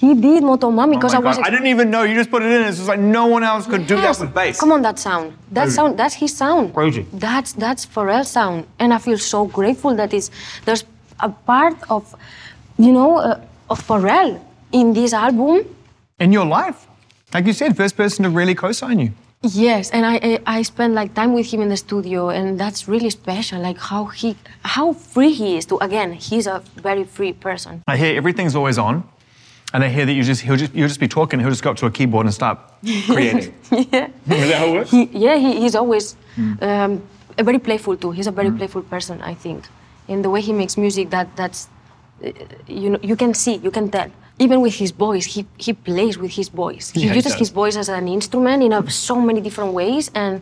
he did Motomami because Oh I was I didn't even know. You just put it in. It's just like no one else could do that Yes. with bass. Come on, that sound. That Crazy. sound. That's his sound. Crazy. That's that's Pharrell's sound, and I feel so grateful that is there's a part of, you know, uh, of Pharrell in this album. In your life. Like you said, first person to really co sign you. Yes, and I, I I spent like time with him in the studio, and that's really special. Like how he how free he is to again. He's a very free person. I hear everything's always on. And I hear that you just he'll just you'll just be talking, he'll just go up to a keyboard and start *laughs* creating. *laughs* yeah. Is that how it works? He, yeah, he, he's always um, very playful too. He's a very playful person, I think. In the way he makes music, that that's uh, you know you can see, you can tell. Even with his voice, he, he plays with his voice. He Yeah, uses does. his voice as an instrument in a, so many different ways, and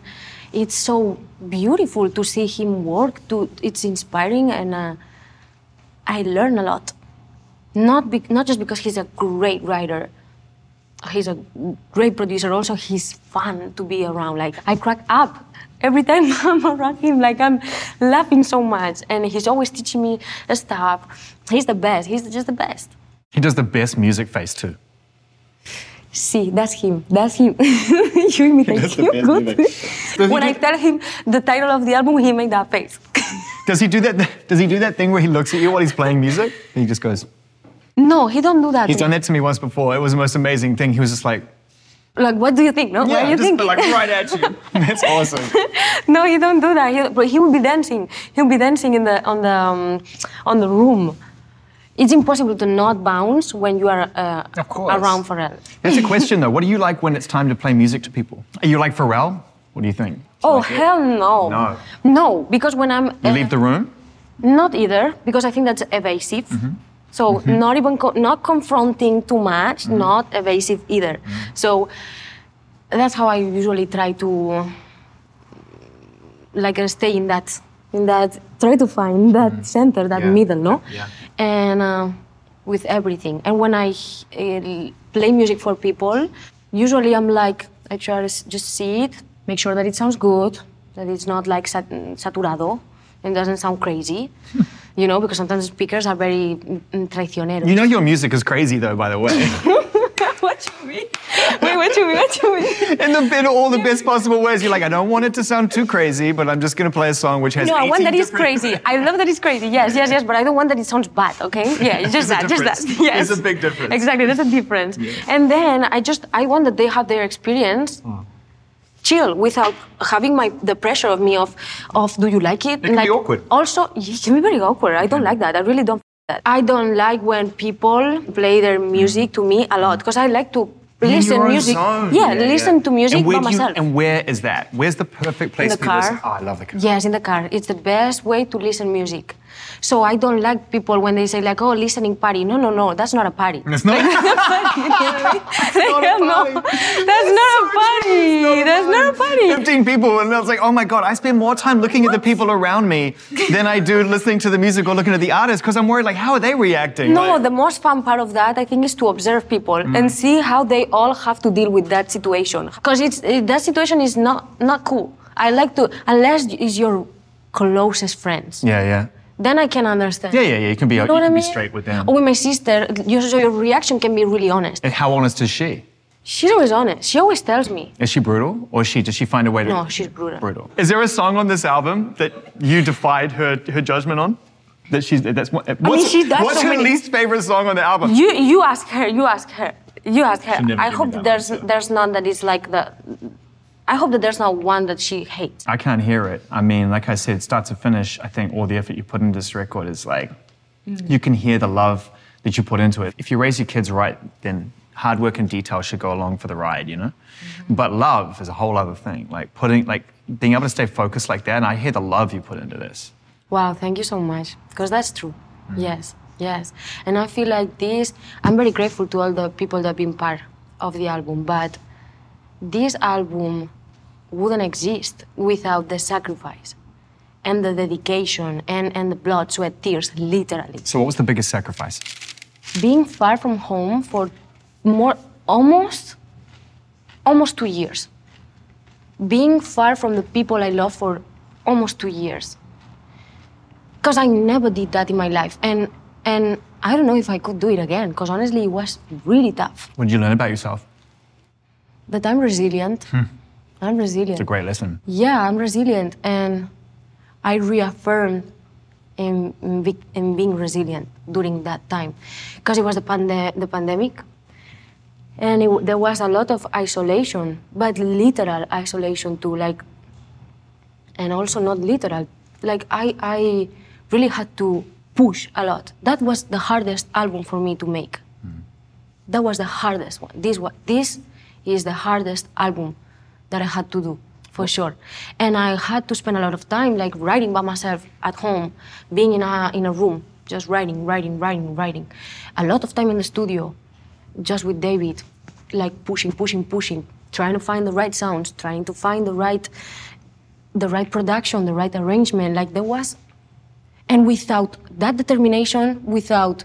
it's so beautiful to see him work. To it's inspiring, and uh, I learn a lot. Not be, not just because he's a great writer, he's a great producer. Also, he's fun to be around. Like I crack up every time *laughs* I'm around him. Like I'm laughing so much, and he's always teaching me stuff. He's the best. He's just the best. He does the best music face too. See, that's him. That's him. *laughs* you imitate him. You good. when I tell him the title of the album, he made that face. *laughs* Does he do that? Does he do that thing where he looks at you while he's playing music? And he just goes. no, he don't do that. He's done that to me once before. It was the most amazing thing. He was just like, Like, what do you think? No, what are you just thinking? like right at you. *laughs* That's awesome. no, he don't do that. He, but he will be dancing. He'll be dancing in the on the um, on the room. It's impossible to not bounce when you are uh, around Pharrell. That's a *laughs* question though. What do you like when it's time to play music to people? Are you like Pharrell? What do you think? Oh hell no. No. No, because when I'm You uh, leave the room? not either because I think that's evasive. Mm-hmm. So not even co- not confronting too much, Mm-hmm. not evasive either. So that's how I usually try to like uh, stay in that in that try to find that center, that Mm-hmm. Yeah. middle, no? Yeah. And uh, with everything. And when I uh, play music for people, Usually I'm like, I try to just see it, make sure that it sounds good, that it's not like sat- saturado and doesn't sound crazy. *laughs* you know, because sometimes speakers are very mm, traicioneros. You know your music is crazy though, by the way. *laughs* *laughs* what you mean? Wait, what you mean? What you mean? in, the, in all the best possible ways. You're like, I don't want it to sound too crazy, but I'm just gonna play a song which has. No, I want 18 that is crazy. I love that it's crazy. Yes, yes, yes. But I don't want that it sounds bad. Okay? *laughs* Yeah, it's just that, just that. Yes. There's a big difference. Exactly, there's a difference. And then I just I want that they have their experience. Oh. Chill without having my the pressure of me of of do you like it? It can be like, awkward. Also, it can be very awkward. I don't like that. I really don't. I don't like when people play their music mm. to me a lot because I like to listen music. zone. Yeah, listen to music by you- myself. and where is that? Where's the perfect place in the to car. listen? Oh, I love the car. Yes, in the car. It's the best way to listen music. So I don't like people when they say like, "Oh, listening party." No, no, no. That's not a party. It's not. *laughs* They have *laughs* *laughs* no- that's not a party. That's not a party. 15 people, and I was like, oh my god, I spend more time looking at the people around me than I do listening to the music or looking at the artist because I'm worried, like, how are they reacting? No, Like- the most fun part of that I think is to observe people Mm. and see how they all have to deal with that situation. Because it's it, that situation is not not cool. I like to unless it's your closest friends. yeah, yeah. Then I can understand. Yeah, yeah, yeah. You can be, You you know what I can be straight with them. Or with my sister, your, your reaction can be really honest. And how honest is she? She's always honest. She always tells me. Is she brutal, or is she does she find a way to? No, she's brutal. Brutal. Is there a song on this album that you defied her her judgment on? That she's that's what. What's, she does what's so her many- least favorite song on the album? You you ask her. You ask her. You ask her. I hope there's one, so. there's none that is like the. I hope that there's not one that she hates. I can't hear it. I mean, like I said, start to finish, I think all the effort you put into this record is like, Mm. you can hear the love that you put into it. If you raise your kids right, then hard work and detail should go along for the ride, you know? Mm-hmm. But love is a whole other thing. Like putting, like being able to stay focused like that, and I hear the love you put into this. Wow, thank you so much. Because that's true. Mm. Yes, yes. And I feel like this, I'm very grateful to all the people that have been part of the album, but this album wouldn't exist without the sacrifice and the dedication and, and the blood, sweat, tears, literally. So, what was the biggest sacrifice? Being far from home for more, almost, almost two years. Being far from the people I love for almost two years because I never did that in my life, and and I don't know if I could do it again. Because honestly, it was really tough. What did you learn about yourself? That I'm resilient. Hmm. I'm resilient. It's a great lesson. Yeah, I'm resilient, and I reaffirmed in, in, in being resilient during that time, because it was the, pande- the pandemic, and it, there was a lot of isolation, but literal isolation too, like, and also not literal. Like I, I really had to push a lot. That was the hardest album for me to make. Mm. That was the hardest one. This one, this is the hardest album that I had to do, for sure. And I had to spend a lot of time like writing by myself at home, being in a in a room, just writing, writing, writing, writing. A lot of time in the studio, just with David, like pushing, pushing, pushing, trying to find the right sounds, trying to find the right the right production, the right arrangement. Like there was and without that determination, without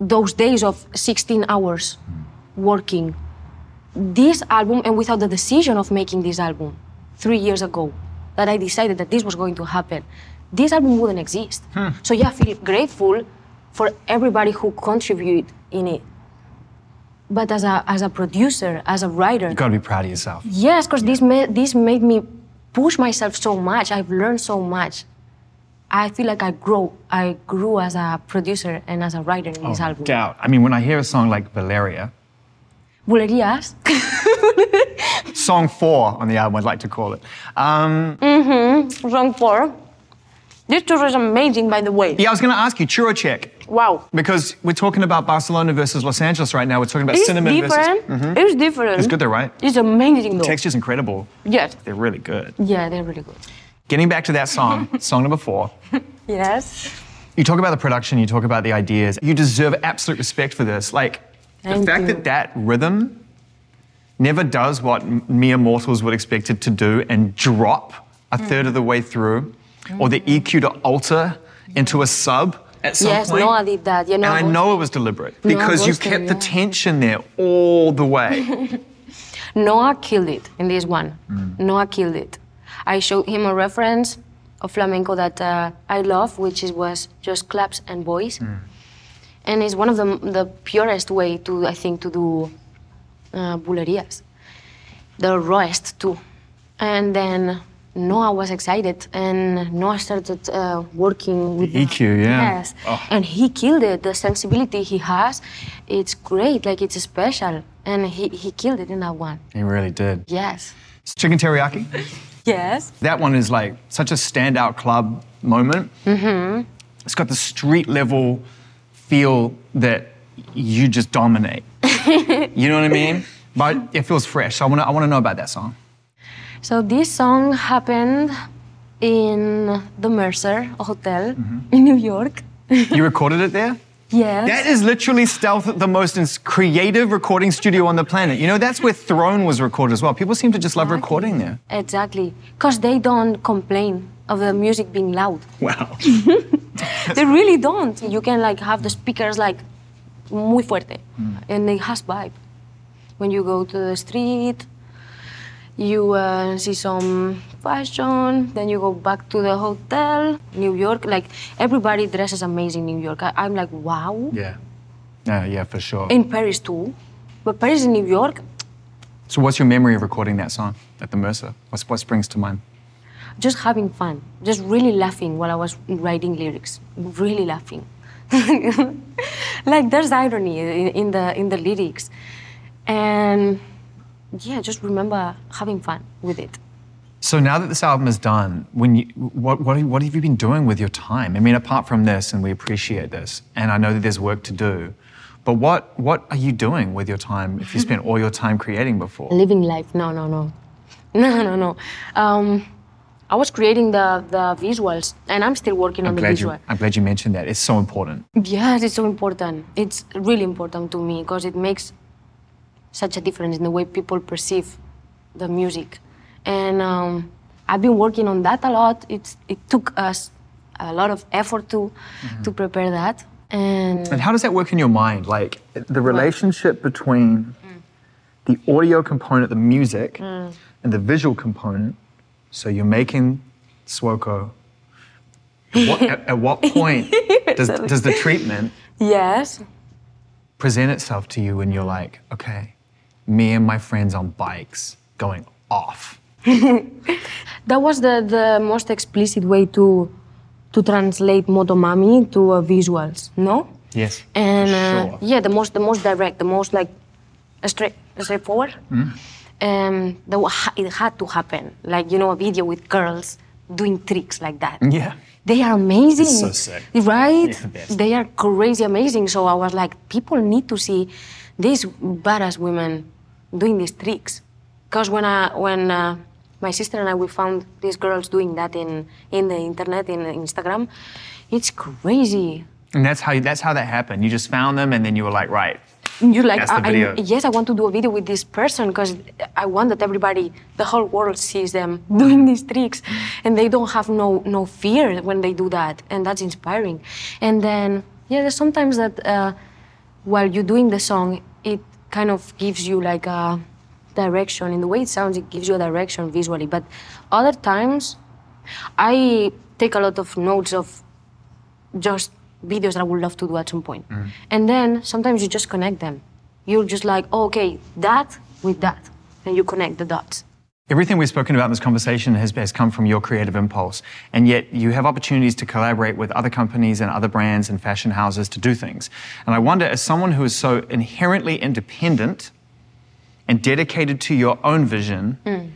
those days of 16 hours working, this album, and without the decision of making this album three years ago, that I decided that this was going to happen, this album wouldn't exist. Hmm. So yeah, I feel grateful for everybody who contributed in it. But as a, as a producer, as a writer, You gotta be proud of yourself. Yes, because this made this made me push myself so much. I've learned so much. I feel like I grow. I grew as a producer and as a writer in this oh, album. Doubt. I mean, when I hear a song like Valeria, Bulerías. *laughs* song four on the album, I'd like to call it. Um, Song four. This tour is amazing, by the way. yeah, I was gonna ask you, churro check. Wow. Because we're talking about Barcelona versus Los Angeles right now. We're talking about It's cinnamon different. versus. It's different. It's good though, right? It's amazing though. Texture's incredible. Yes. They're really good. Yeah, they're really good. Getting back to that song, *laughs* song number four. Yes. You talk about the production, you talk about the ideas. You deserve absolute respect for this. Like, the fact you. that that rhythm never does what mere mortals would expect it to do and drop a third of the way through, or the EQ to alter into a sub at some yes, point? Noah did that. You know, and I know it was deliberate Noah because you kept the yeah. tension there all the way. *laughs* *laughs* Noah killed it in this one. Mm. Noah killed it. I showed him a reference of flamenco that uh, I love, which is, was just claps and voice, Mm. And it's one of the the purest way to I think to do uh, bulerías, the rawest too. And then Noah was excited, and Noah started uh, working with The EQ, yeah. Yes, Oh. and he killed it. The sensibility he has, it's great. Like it's special, and he, he killed it in that one. he really did. Yes. Chicken teriyaki? Yes. That one is like such a standout club moment. Mm-hmm. It's got the street level feel that you just dominate. you know what I mean? *laughs* But it feels fresh. So I want to I wanna know about that song. So this song happened in the Mercer Hotel Mm-hmm. in New York. You *laughs* recorded it there? Yes. That is literally Stealth, the most creative recording studio on the planet. You know, that's where Throne was recorded as well. People seem to just love recording there. Exactly. Because they don't complain of the music being loud. Wow. *laughs* they really don't. You can like have the speakers like muy fuerte, Mm. and it has vibe. When you go to the street, you uh, see some fashion, then you go back to the hotel. New York, like everybody dresses amazing. In New York, I, I'm like wow. Yeah. Yeah, yeah, for sure. In Paris too, but Paris and New York, So, what's your memory of recording that song at the Mercer? What's, what springs to mind? just having fun, just really laughing while I was writing lyrics, really laughing. *laughs* like there's irony in, in the in the lyrics, and yeah, just remember having fun with it. So now that this album is done, when you, what, what, what have you been doing with your time? I mean, apart from this, and we appreciate this, and I know that there's work to do, but what, what are you doing with your time if you spent all your time creating before? Living life, no, no, no, *laughs* no, no, no. Um, I was creating the the visuals, and I'm still working I'm on the visual. you, I'm glad you mentioned that. It's so important. Yes, it's so important. It's really important to me because it makes such a difference in the way people perceive the music. And um, I've been working on that a lot. It's, it took us a lot of effort to, mm-hmm. to prepare that. And And how does that work in your mind? Like the relationship between mm. the audio component, the music, mm. and the visual component. So you're making Saoko. What, at, at what point *laughs* does, does the treatment yes, present itself to you when you're like, okay, me and my friends on bikes going off? *laughs* that was the, the most explicit way to, to translate Motomami to uh, visuals, no? Yes. and for uh, yeah, the most the most direct, the most like straight straightforward. Hmm? Um, that it had to happen, like you know, a video with girls doing tricks like that. Yeah. They are amazing. so sick. Right? Yeah, they are crazy amazing. So I was like, people need to see these badass women doing these tricks. Because when I when uh, my sister and I we found these girls doing that in in the internet in Instagram, it's crazy. And that's how, that's how that happened. You just found them and then you were like, right. You're like, That's the I, I- yes, I want to do a video with this person because I want that everybody, the whole world sees them *laughs* doing these tricks, and they don't have no no fear when they do that, and that's inspiring. And then yeah, there's sometimes that uh, while you're doing the song, it kind of gives you like a direction in the way it sounds. It gives you a direction visually, but other times, I take a lot of notes of just videos that I would love to do at some point. Mm-hmm. And then sometimes you just connect them. You're just like, oh, okay, that with that. And you connect the dots. Everything we've spoken about in this conversation has, has come from your creative impulse. And yet you have opportunities to collaborate with other companies and other brands and fashion houses to do things. And I wonder, as someone who is so inherently independent and dedicated to your own vision, mm.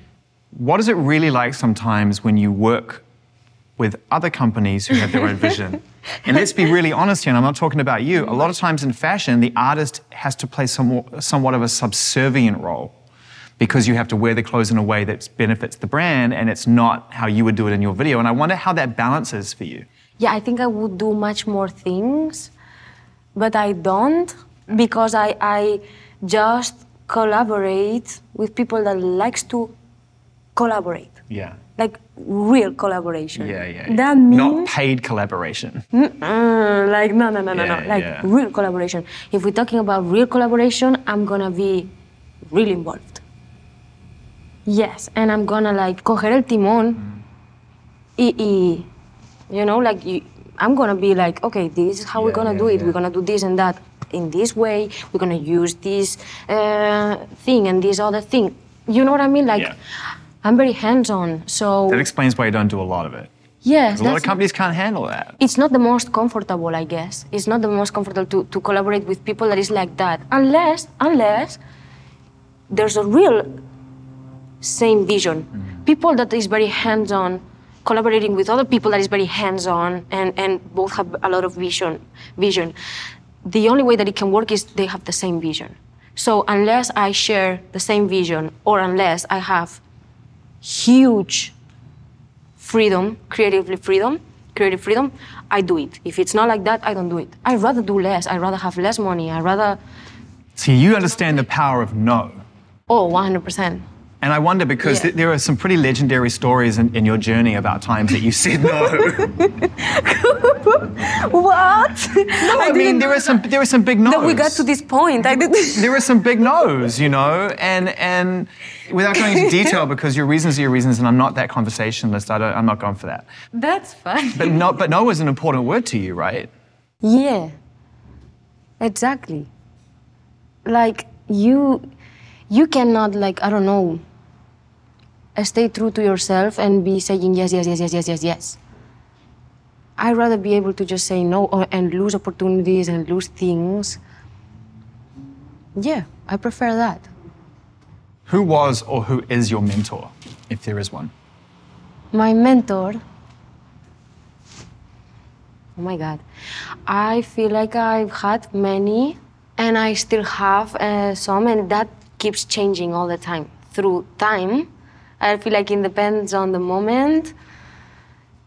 what is it really like sometimes when you work with other companies who have their own vision? *laughs* And let's be really honest here, and I'm not talking about you. A lot of times in fashion, the artist has to play somewhat, somewhat of a subservient role because you have to wear the clothes in a way that benefits the brand and it's not how you would do it in your video. And I wonder how that balances for you. Yeah, I think I would do much more things, but I don't because I, I just collaborate with people that likes to collaborate. Yeah. like real collaboration. Yeah, yeah. That means Not paid collaboration. like no, no, no, no, Yeah, no. Like yeah. real collaboration. If we're talking about real collaboration, I'm gonna be really involved. Yes, and I'm gonna like coger el timón mm. y, y you know, like you, I'm gonna be like, okay, this is how we're gonna yeah, do it. yeah. We're gonna do this and that in this way. We're gonna use this uh, thing and this other thing. You know what I mean? Like, Yeah. I'm very hands-on. So That explains why you don't do a lot of it. yes, 'Cause a lot of companies can't handle that. it's not the most comfortable, I guess. It's not the most comfortable to, to collaborate with people that is like that, unless unless there's a real same vision. People that is very hands-on, collaborating with other people that is very hands-on, and and both have a lot of vision. Vision. The only way that it can work is they have the same vision. So unless I share the same vision, or unless I have huge freedom, creatively freedom, creative freedom, I do it. If it's not like that, I don't do it. I'd rather do less. I'd rather have less money. I'd rather, See, you understand the power of no. oh, 100%. And I wonder because Yeah. th- there are some pretty legendary stories in, in your journey about times that you said no. *laughs* What? no, I, mean there are some there are some big no's. That we got to this point. I did there are some big no's, you know, and and without going into detail because your reasons are your reasons, and I'm not that conversationalist. I don't, I'm not going for that. That's fine. But no, but no is an important word to you, right? Yeah. Exactly. Like you you cannot like I don't know stay true to yourself and be saying yes, yes, yes, yes, yes, yes, yes. I'd rather be able to just say no or, and lose opportunities and lose things. Yeah, I prefer that. Who was or who is your mentor, if there is one? My mentor. Oh my God. I feel like I've had many and I still have uh, some, and that keeps changing all the time. Through time, I feel like it depends on the moment.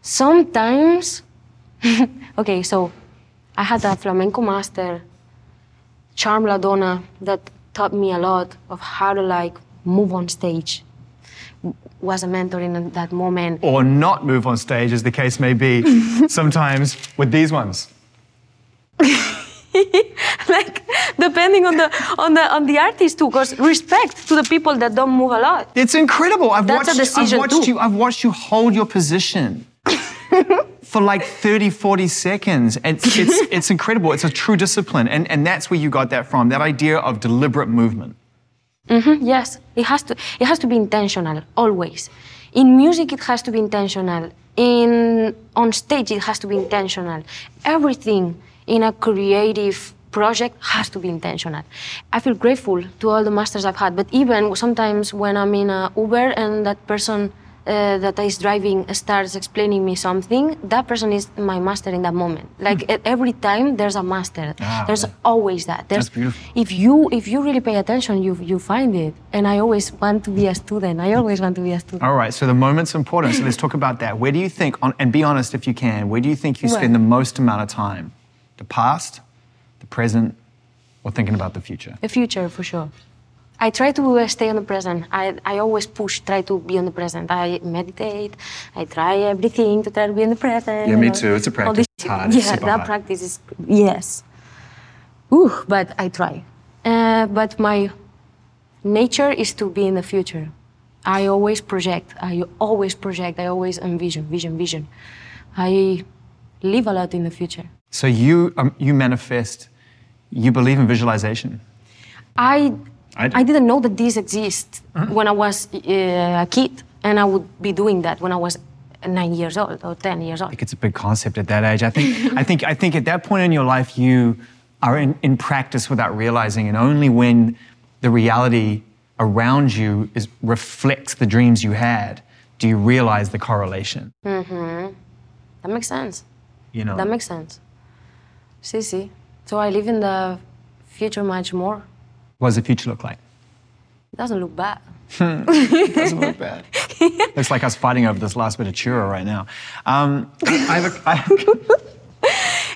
Sometimes, *laughs* okay, so I had a flamenco master, Chiqui de la Línea, that taught me a lot of how to like move on stage. Was a mentor in that moment. Or not move on stage, as the case may be, *laughs* sometimes with these ones. *laughs* *laughs* like depending on the on the on the artist too because respect to the people that don't move a lot It's incredible. I've That's a watched, I've watched too. you. I've watched you hold your position *laughs* for like 30, 40 seconds. It's, it's, *laughs* it's incredible. It's a true discipline, and, and that's where you got that from. That idea of deliberate movement. Mm-hmm, yes it has to it has to be intentional always in music it has to be intentional in on stage it has to be intentional everything in a creative project has to be intentional i feel grateful to all the masters i've had but even sometimes when i'm in a uber and that person uh, that is driving starts explaining me something that person is my master in that moment like e- every time there's a master Ah, there's okay. always that there's, That's beautiful. if you if you really pay attention you you find it and i always want to be a student i always want to be a student All right, so the moment's important. So let's talk about that. Where do you think, on, and be honest if you can, where do you think you spend the most amount of time? The past, the present, or thinking about the future? the future for sure. I try to uh, stay on the present. I, I always push try to be on the present. I meditate i try everything to try to be in the present. Yeah, me too. It's a practice. this- It's hard. Yeah that hard. practice is yes. Ooh, but i try. Uh, but my nature is to be in the future. I always project. I always project. I always envision vision vision. I live a lot in the future So you, um, you manifest, you believe in visualization. I I. I didn't know that this exists when I was uh, a kid, and I would be doing that when I was nine years old or ten years old. I think it's a big concept at that age. I think, I think, I think at that point in your life, you are in, in practice without realizing, and only when the reality around you is reflects the dreams you had, do you realize the correlation. Mm-hmm. That makes sense. You know. That makes sense. See, see. So I live in the future much more. what does the future look like? It doesn't look bad. It doesn't look bad. *laughs* Looks like us fighting over this last bit of churro right now. Um, I have a, I,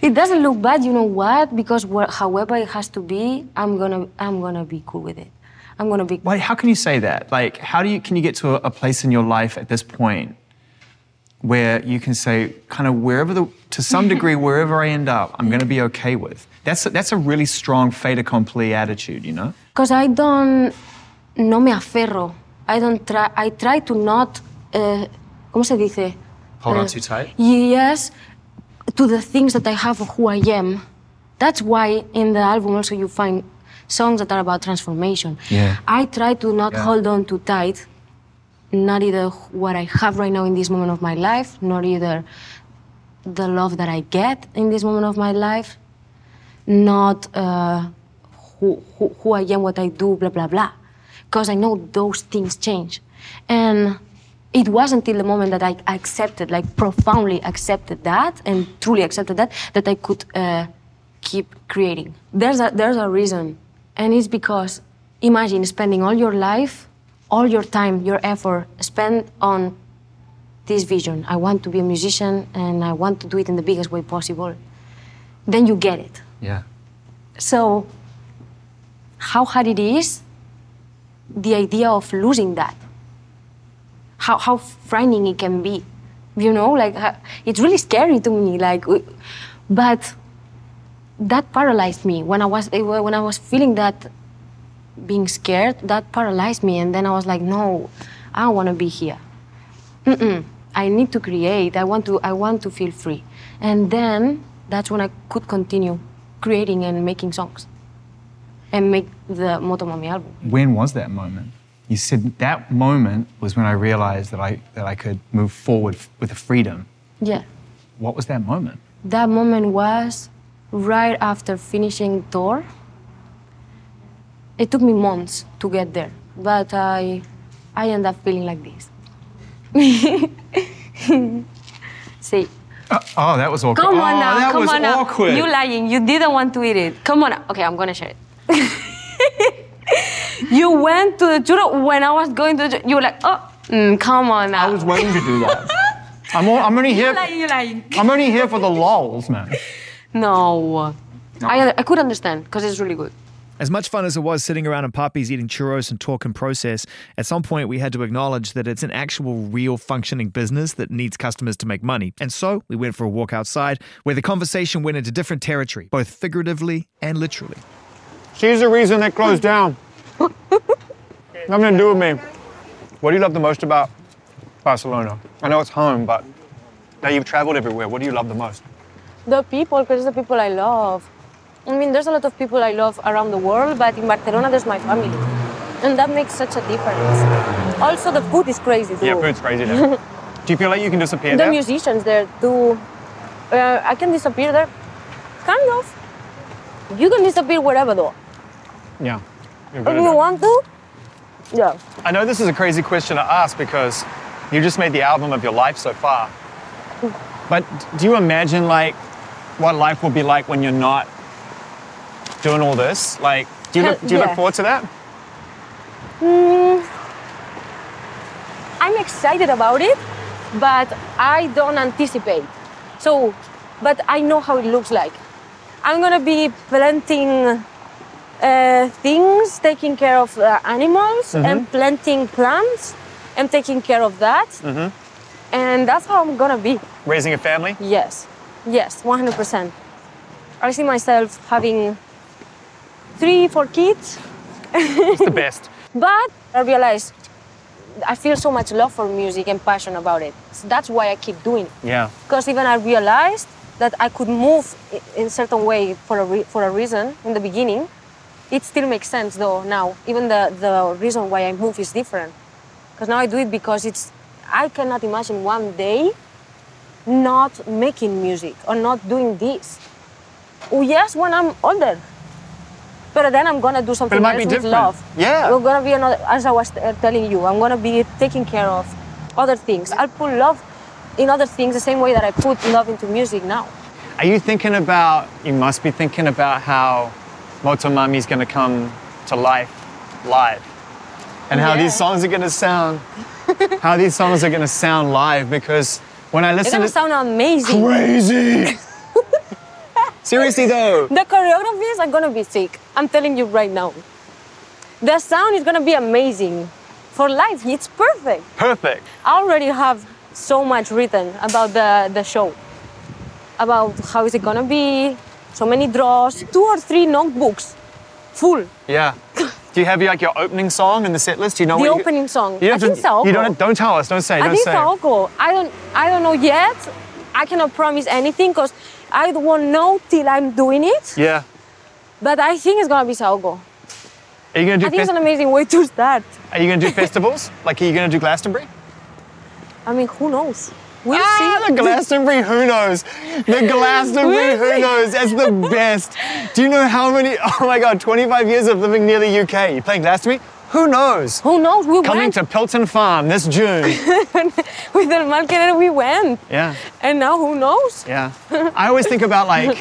*laughs* It doesn't look bad. You know what? Because wha- however it has to be, I'm gonna I'm gonna be cool with it. I'm gonna be. Why, how can you say that? Like, how do you can you get to a, a place in your life at this point where you can say, kind of wherever the, to some degree, wherever I end up, I'm going to be okay with. That's a, that's a really strong fait accompli attitude, you know? Because I don't, no me aferro. I don't try, I try to not, uh, ¿cómo se dice? Hold on Uh, too tight? Yes, to the things that I have of who I am. That's why in the album also you find songs that are about transformation. Yeah. I try to not Yeah. hold on too tight, not either what I have right now in this moment of my life, nor either the love that I get in this moment of my life, not uh, who, who, who I am, what I do, blah, blah, blah. Because I know those things change. And it was until the moment that I accepted, like profoundly accepted that and truly accepted that, that I could uh, keep creating. There's a, there's a reason. And it's because imagine spending all your life, all your time, your effort spent on this vision. I want to be a musician and I want to do it in the biggest way possible. Then you get it. Yeah. So, how hard it is, the idea of losing that. How, how frightening it can be. You know, like, it's really scary to me. Like, but that paralyzed me when I was when I was feeling that being scared. That paralyzed me, and then I was like, no, I don't want to be here. Mm-mm. I need to create. I want to. I want to feel free, and then that's when I could continue creating and making songs, and make the Motomami album. When was that moment? You said that moment was when I realized that I, that I could move forward with freedom. Yeah, What was that moment? that moment was right after finishing tour. It took me months to get there, but I, I ended up feeling like this. *laughs* See. Oh, that was awkward. Come on oh, now, that come was on now. awkward. You lying. You didn't want to eat it. Come on. now. Okay, I'm gonna share it. *laughs* you went to the churro when I was going to the. You were like, oh, mm, come on now. I was waiting to do that. *laughs* I'm, all, I'm only you here. lying, you lying. I'm only here for the lols, man. No. I, I could understand because it's really good. As much fun as it was sitting around in puppies eating churros and talking process, at some point we had to acknowledge that it's an actual, real functioning business that needs customers to make money. And so we went for a walk outside where the conversation went into different territory, both figuratively and literally. She's the reason they closed down. *laughs* Nothing to do with me. What do you love the most about Barcelona? I know it's home, but now you've traveled everywhere. What do you love the most? The people, because the people I love. I mean, there's a lot of people I love around the world, but in Barcelona, there's my family. And that makes such a difference. Also, the food is crazy too. Yeah, food's crazy there. *laughs* do you feel like you can disappear the there? musicians there too. Uh, I can disappear there. Kind of. You can disappear wherever though. Yeah. If you want to. Yeah. I know this is a crazy question to ask because you just made the album of your life so far. But do you imagine like what life will be like when you're not doing all this? Like, do you, look, do you yeah. look forward to that? I'm excited about it, but I don't anticipate. So, but I know how it looks like. I'm gonna be planting uh, things, taking care of uh, animals, and planting plants, and taking care of that. And that's how I'm gonna be. Raising a family? Yes, yes, 100%. I see myself having three, four kids, It's the best. *laughs* but I realized I feel so much love for music and passion about it. So that's why I keep doing it. Yeah. Because even I realized that I could move in certain way for a, re- for a reason in the beginning. It still makes sense though now. Even the, the reason why I move is different. Because now I do it because it's, I cannot imagine one day not making music or not doing this. Oh, yes, when I'm older. But then I'm gonna do something else with different. love. Yeah. We're gonna be another, as I was uh, telling you, I'm gonna be taking care of other things. I'll put love in other things the same way that I put love into music now. Are you thinking about, you must be thinking about how Motomami is going to come to life live? And how Yeah. these songs are going to sound, how these songs are going to sound live because when I listen, It's gonna to sound amazing. crazy. *laughs* Seriously though. The choreographies are gonna be sick. I'm telling you right now. The sound is gonna be amazing. For live, it's perfect. Perfect. I already have so much written about the, the show, about how is it gonna be, so many draws, two or three notebooks full. Yeah. Do you have like your opening song in the set list? Do you know The what you- opening song. You I think to, Saoko. You don't. Don't tell us. Don't say. I don't think say. Saoko. I don't I don't know yet. I cannot promise anything because I won't know till I'm doing it. Yeah. But I think it's gonna be Saoko. Are you gonna do? I think it's an amazing way to start. are you gonna do *laughs* festivals? like, are you gonna do Glastonbury? I mean, who knows? We'll Ah, see. the Glastonbury, who knows? The *laughs* Glastonbury, who knows? That's the *laughs* best. Do you know how many, oh my God, 25 years of living near the UK. You playing Glastonbury? Who knows? Who knows? We Coming went to Pilton Farm this June. *laughs* with the market. We went, Yeah, and now who knows? yeah. *laughs* I always think about like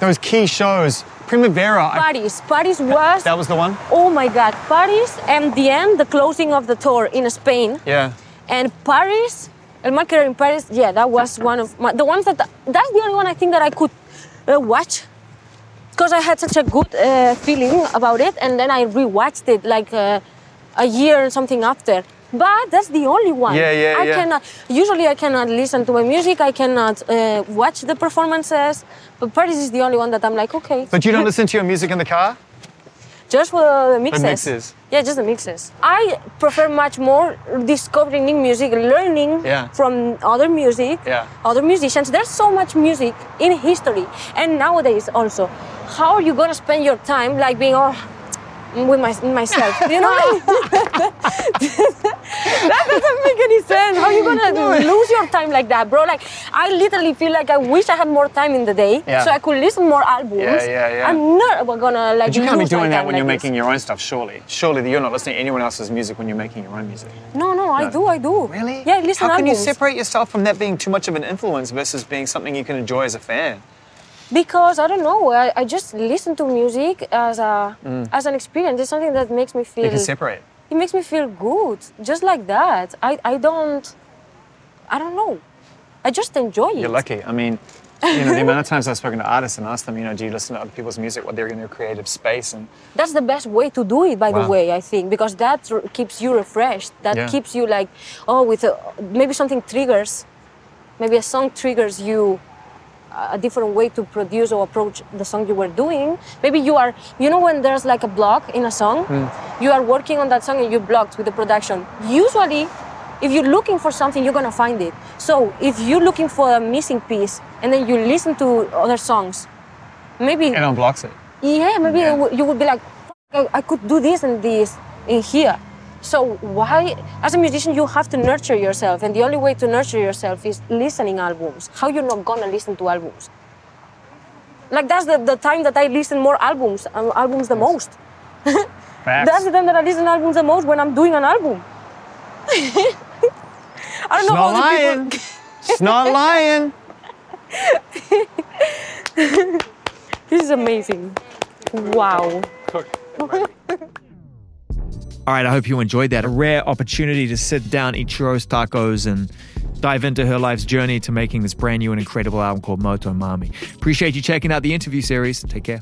those key shows. Primavera, I, Paris. Paris was. that was the one? Oh my God, Paris, and the end, the closing of the tour in Spain, Yeah. and Paris, El Marquero in Paris. Yeah, that was one of my, the ones that. That's the only one I think that I could uh, watch, because I had such a good uh, feeling about it, and then I rewatched it like uh, a year and something after. But that's the only one. Yeah, yeah, I yeah. cannot. Usually, I cannot listen to my music. I cannot uh, watch the performances. But Paris is the only one that I'm like, okay. But you don't listen to your music in the car? Just for the mixes. mixes. Yeah, just the mixes. I prefer much more discovering new music, learning Yeah. from other music, Yeah. other musicians. There's so much music in history, and nowadays also. How are you gonna spend your time like being all with my, myself? You know, *laughs* *laughs* that doesn't make any sense. How are you gonna lose your time like that, bro? Like, I literally feel like I wish I had more time in the day Yeah. so I could listen more albums. Yeah, yeah, yeah. I'm not gonna like. But you can't be doing that when like you're this. making your own stuff, surely. Surely you're not listening to anyone else's music when you're making your own music. No, no, I do, I do. Really? Yeah, I listen How can you separate yourself from that being too much of an influence versus being something you can enjoy as a fan? Because I don't know, I, I just listen to music as a Mm. as an experience. It's something that makes me feel. You can separate. It makes me feel good, just like that. I, I don't, I don't know. I just enjoy it. You're lucky. I mean, you know, the amount of times I've spoken to artists and asked them, you know, do you listen to other people's music while they're in their creative space? And That's the best way to do it, by Wow. the way, I think, because that r- keeps you refreshed. That Yeah. keeps you like, oh, with a, maybe something triggers, maybe a song triggers you a different way to produce or approach the song you were doing. Maybe you are, you know, when there's like a block in a song, Hmm. you are working on that song and you're blocked with the production. Usually, if you're looking for something, you're gonna find it. So if you're looking for a missing piece and then you listen to other songs, maybe it unblocks it. yeah, maybe Yeah. you would be like, I could do this and this in here. So why, as a musician, you have to nurture yourself, and the only way to nurture yourself is listening albums. How you're not gonna listen to albums? Like that's the, the time that I listen more albums, um, albums the most. *laughs* That's the time that I listen albums the most when I'm doing an album. *laughs* I don't She's know not how the lying. *laughs* people. She's not lying. *laughs* This is amazing. Wow. All right, I hope you enjoyed that. A rare opportunity to sit down, eat churros tacos, and dive into her life's journey to making this brand new and incredible album called Motomami. Appreciate you checking out the interview series. Take care.